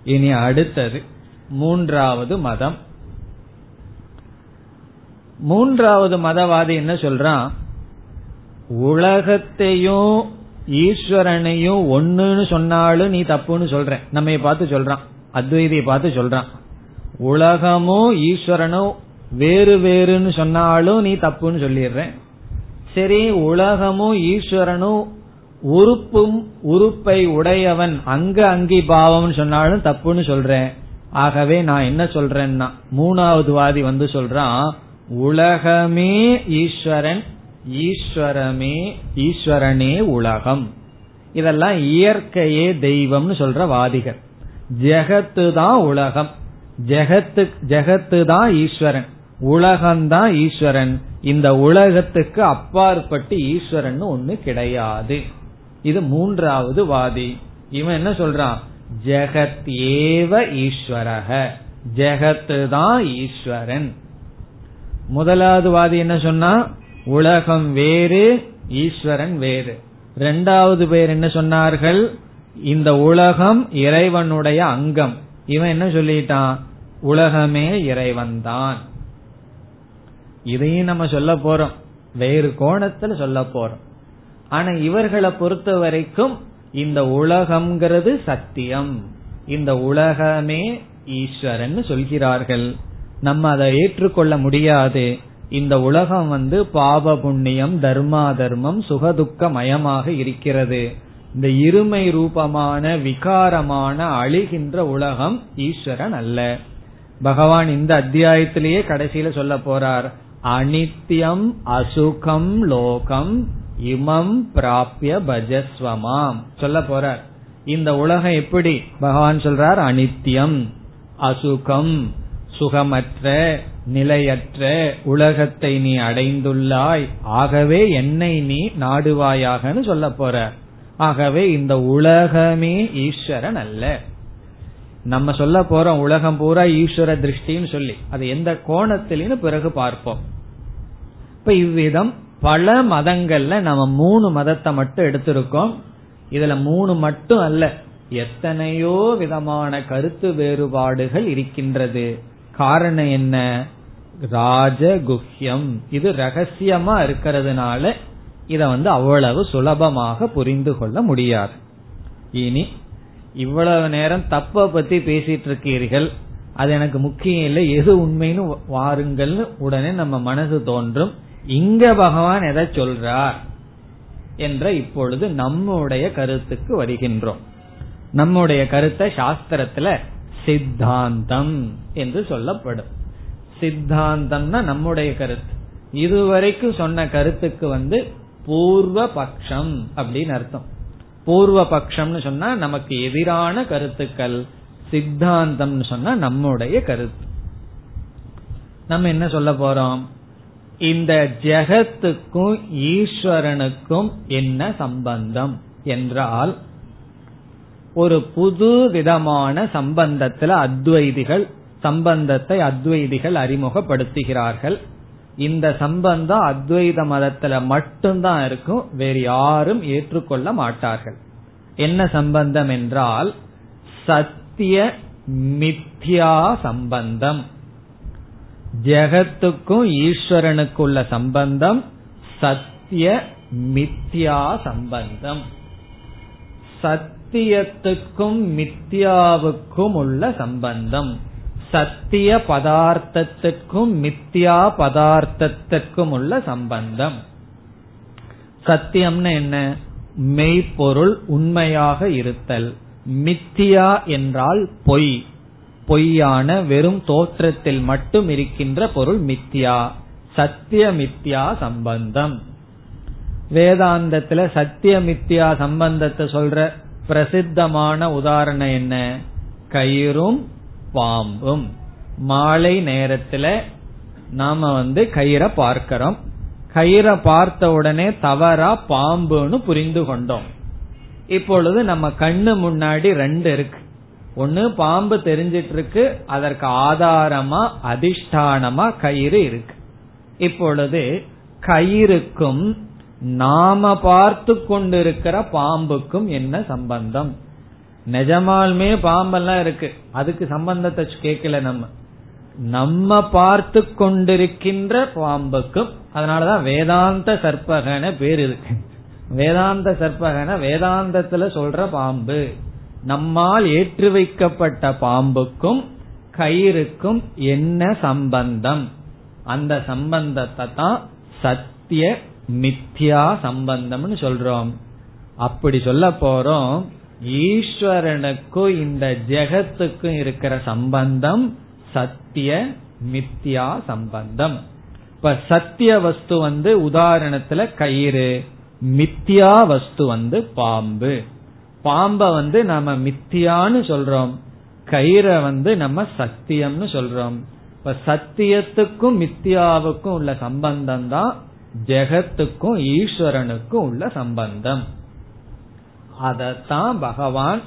இனி அடுத்தது மூன்றாவது மதம். மூன்றாவது மதவாதி என்ன சொல்றான்? உலகத்தையும் ஈஸ்வரனையும் ஒன்னுன்னு சொன்னாலும் நீ தப்புன்னு சொல்ற நம்ம பார்த்து சொல்றான். அத்வைதியை பார்த்து சொல்றான். உலகமும் ஈஸ்வரனும் வேறு வேறுன்னு சொன்னாலும் நீ தப்புன்னு சொல்லிடுற சரி உலகமும் ஈஸ்வரனும் உறுப்பும் உறுப்பை உடையவன் அங்க அங்கி பாவம்னு சொன்னாலும் தப்புன்னு சொல்றேன். ஆகவே நான் என்ன சொல்றேன்னா மூணாவது வாதி வந்து சொல்றான் உலகமே ஈஸ்வரன் ஈஸ்வரமே ஈஸ்வரனே உலகம். இதெல்லாம் இயற்கையே தெய்வம்னு சொல்ற வாதிகள். ஜெகத்து தான் உலகம். ஜெகத்து ஜெகத்து தான் ஈஸ்வரன். உலகம்தான் ஈஸ்வரன். இந்த உலகத்துக்கு அப்பாற்பட்டு ஈஸ்வரன் ஒண்ணு கிடையாது. இது மூன்றாவது வாதி. இவன் என்ன சொல்றான்? ஜெகத் ஏவ ஈஸ்வரக. ஜெகத்து தான் ஈஸ்வரன். முதலாவது வாதி என்ன சொன்னா உலகம் வேறு ஈஸ்வரன் வேறு. ரெண்டாவது பேர் என்ன சொன்னார்கள்? இந்த உலகம் இறைவனுடைய அங்கம். இவன் என்ன சொல்லிட்டான்? உலகமே இறைவன் தான் இதையும் நம்ம சொல்ல போறோம். வேறு கோணத்துல சொல்ல போறோம். ஆனா இவர்களை பொறுத்த வரைக்கும் இந்த உலகம்ங்கிறது சத்தியம். இந்த உலகமே ஈஸ்வரன் சொல்கிறார்கள். நம்ம அதை ஏற்றுக்கொள்ள முடியாது. இந்த உலகம் வந்து பாவ புண்ணியம் தர்மா தர்மம் சுகதுக்க மயமாக இருக்கிறது. இந்த இருமை ரூபமான விகாரமான அழிகின்ற உலகம் ஈஸ்வரன் அல்ல. பகவான் இந்த அத்தியாயத்திலேயே கடைசியில சொல்ல போறார். அனித்யம் அசுகம் லோகம் இமம் பிராபிய பஜஸ்வமாம். சொல்ல போறார். இந்த உலகம் எப்படி? பகவான் சொல்றார் அனித்யம் அசுகம் சுகமற்ற நிலையற்ற உலகத்தை நீ அடைந்துள்ளாய். ஆகவே என்னை நீ நாடுவாயாகனு சொல்ல போற. ஆகவே இந்த உலகமே ஈஸ்வரன் அல்ல. நம்ம சொல்ல போறோம் உலகம் பூரா ஈஸ்வர திருஷ்டின்னு சொல்லி அது எந்த கோணத்திலும் பிறகு பார்ப்போம். இப்ப இவ்விதம் பல மதங்கள்ல நம்ம மூணு மதத்தை மட்டும் எடுத்திருக்கோம். இதுல மூணு மட்டும் அல்ல எத்தனையோ விதமான கருத்து வேறுபாடுகள் இருக்கின்றது. காரணம் என்ன? ராஜகுஹ்யம். இது ரகசியமா இருக்கிறதுனால இத வந்து அவ்வளவு சுலபமாக புரிந்து கொள்ள முடியாது. இனி இவ்வளவு நேரம் தப்ப பத்தி பேசிட்டு இருக்கீர்கள். அது எனக்கு முக்கியம் இல்லை. எது உண்மைன்னு வாருங்கள்னு உடனே நம்ம மனசு தோன்றும். இங்க பகவான் எதை சொல்றார் என்ற இப்பொழுது நம்முடைய கருத்துக்கு வருகின்றோம். நம்முடைய கருத்தை சாஸ்திரத்துல சித்தாந்தம் என்று சொல்லப்படும். சித்தாந்தம்னா நம்முடைய கருத்து. இதுவரைக்கும் சொன்ன கருத்துக்கு வந்து பூர்வ பட்சம் அப்படின்னு அர்த்தம். பூர்வ பட்சம்னு சொன்னா நமக்கு எதிரான கருத்துக்கள் சித்தாந்தம்னு சொன்னா நம்முடைய கருத்து. நம்ம என்ன சொல்ல போறோம்? இந்த ஜெகத்துக்கும் ஈஸ்வரனுக்கும் என்ன சம்பந்தம் என்றால் ஒரு புது விதமான சம்பந்தத்துல அத்வைதிகள் சம்பந்தத்தை அத்வைதிகள் அறிமுகப்படுத்துகிறார்கள். இந்த சம்பந்தம் அத்வைத மதத்துல மட்டும்தான் இருக்கும். வேறு யாரும் ஏற்றுக்கொள்ள மாட்டார்கள். என்ன சம்பந்தம் என்றால் சத்திய மித்யா சம்பந்தம். ஜெகத்துக்கும் ஈஸ்வரனுக்குள்ள சம்பந்தம் சத்திய மித்யா சம்பந்தம். சத்தியத்துக்கும் மித்யாவுக்கும் உள்ள சம்பந்தம். சத்திய பதார்த்தத்திற்கும் மித்யா பதார்த்தத்திற்கும் உள்ள சம்பந்தம். சத்தியம்னு என்ன? மெய்ப்பொருள் உண்மையாக இருத்தல். மித்தியா என்றால் பொய். பொய்யான வெறும் தோற்றத்தில் மட்டும் இருக்கின்ற பொருள் மித்யா. சத்தியமித்யா சம்பந்தம். வேதாந்தத்துல சத்தியமித்யா சம்பந்தத்தை சொல்ற பிரசித்தமான உதாரணம் என்ன? கயிறும் பாம்பும். மாலை நேரத்துல நாம வந்து கயிறை பார்க்கிறோம். கயிறை பார்த்த உடனே தவறா பாம்புன்னு புரிந்து கொண்டோம். இப்பொழுது நம்ம கண்ணு முன்னாடி ரெண்டு இருக்கு. ஒன்னு பாம்பு தெரிஞ்சிட்டு இருக்கு அதற்கு ஆதாரமா அதிஷ்டானமா கயிறு இருக்கு. இப்பொழுது கயிறுக்கும் நாம பார்த்து கொண்டிருக்கிற பாம்புக்கும் என்ன சம்பந்தம்? நிஜமாலுமே பாம்பெல்லாம் இருக்கு. அதுக்கு சம்பந்தத்தை கேட்கல நம்ம. நம்ம பார்த்து கொண்டிருக்கின்ற பாம்புக்கும் அதனாலதான் வேதாந்த சற்பகன பேர் இருக்கு. வேதாந்த சர்ப்பகன வேதாந்தத்துல சொல்ற பாம்பு. நம்மால் ஏற்று வைக்கப்பட்ட பாம்புக்கும் கயிறுக்கும் என்ன சம்பந்தம்? அந்த சம்பந்தத்தை தான் சத்திய மித்யா சம்பந்தம்னு சொல்றோம். அப்படி சொல்ல போறோம். ஈஸ்வரனுக்கும் இந்த ஜெகத்துக்கும் இருக்கிற சம்பந்தம் சத்திய மித்யா சம்பந்தம். இப்ப சத்திய வஸ்து வந்து உதாரணத்துல கயிறு மித்தியா வஸ்து வந்து பாம்பு. பாம்ப வந்து நம்ம மித்தியான்னு சொல்றோம். கயிறை வந்து நம்ம சத்தியம்னு சொல்றோம். இப்ப சத்தியத்துக்கும் மித்தியாவுக்கும் உள்ள சம்பந்தம் தான் ஜெகத்துக்கும் ஈஸ்வரனுக்கும் உள்ள சம்பந்தம். அதத்தான் பகவான்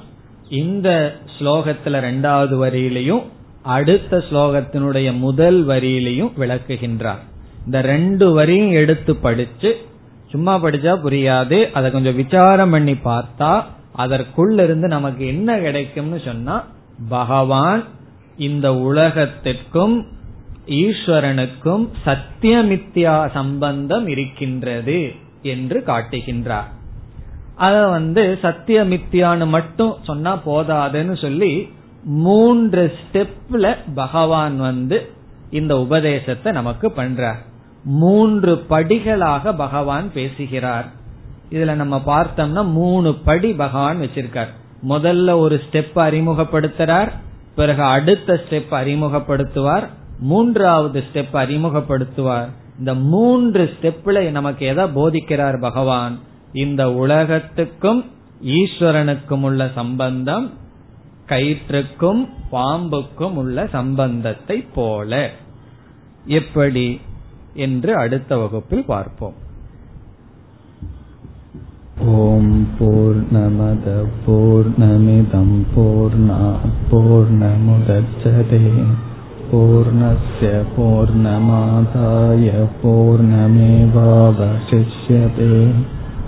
இந்த ஸ்லோகத்துல ரெண்டாவது வரியிலையும் அடுத்த ஸ்லோகத்தினுடைய முதல் வரியிலையும் விளக்குகின்றார். இந்த ரெண்டு வரியும் எடுத்து படிச்சு சும்மா படிச்சா புரியாது அதை கொஞ்சம் விசாரம் பண்ணி பார்த்தா அதற்குள்ள இருந்து நமக்கு என்ன கிடைக்கும்னு சொன்னா பகவான் இந்த உலகத்திற்கும் ஈஸ்வரனுக்கும் சத்தியமித்யா சம்பந்தம் இருக்கின்றது என்று காட்டுகின்றார். அத வந்து சத்தியமித்தியான்னு மட்டும் சொன்னா போதாதுன்னு சொல்லி மூன்று ஸ்டெப்ல பகவான் வந்து இந்த உபதேசத்தை நமக்கு பண்றார். மூன்று படிகளாக பகவான் பேசுகிறார். இதுல நம்ம பார்த்தோம்னா மூணு படி பகவான் வச்சிருக்கார். முதல்ல ஒரு ஸ்டெப் அறிமுகப்படுத்துறார் பிறகு அடுத்த ஸ்டெப் அறிமுகப்படுத்துவார் மூன்றாவது ஸ்டெப் அறிமுகப்படுத்துவார். இந்த மூன்று ஸ்டெப்ல நமக்கு எதை போதிக்கிறார் பகவான்? இந்த உலகத்துக்கும் ஈஸ்வரனுக்கும் உள்ள சம்பந்தம் கயிற்றுக்கும் பாம்புக்கும் உள்ள சம்பந்தத்தை போல. எப்படி என்று அடுத்த வகுப்பில் பார்ப்போம். ஓம் பூர்ணமத பூர்ணமிதம் பூர்ணா பூர்ணமுதச்சதே. பூர்ணஸ்ய பூர்ணமாதாய பூர்ணமேவாவசிஷ்யதே.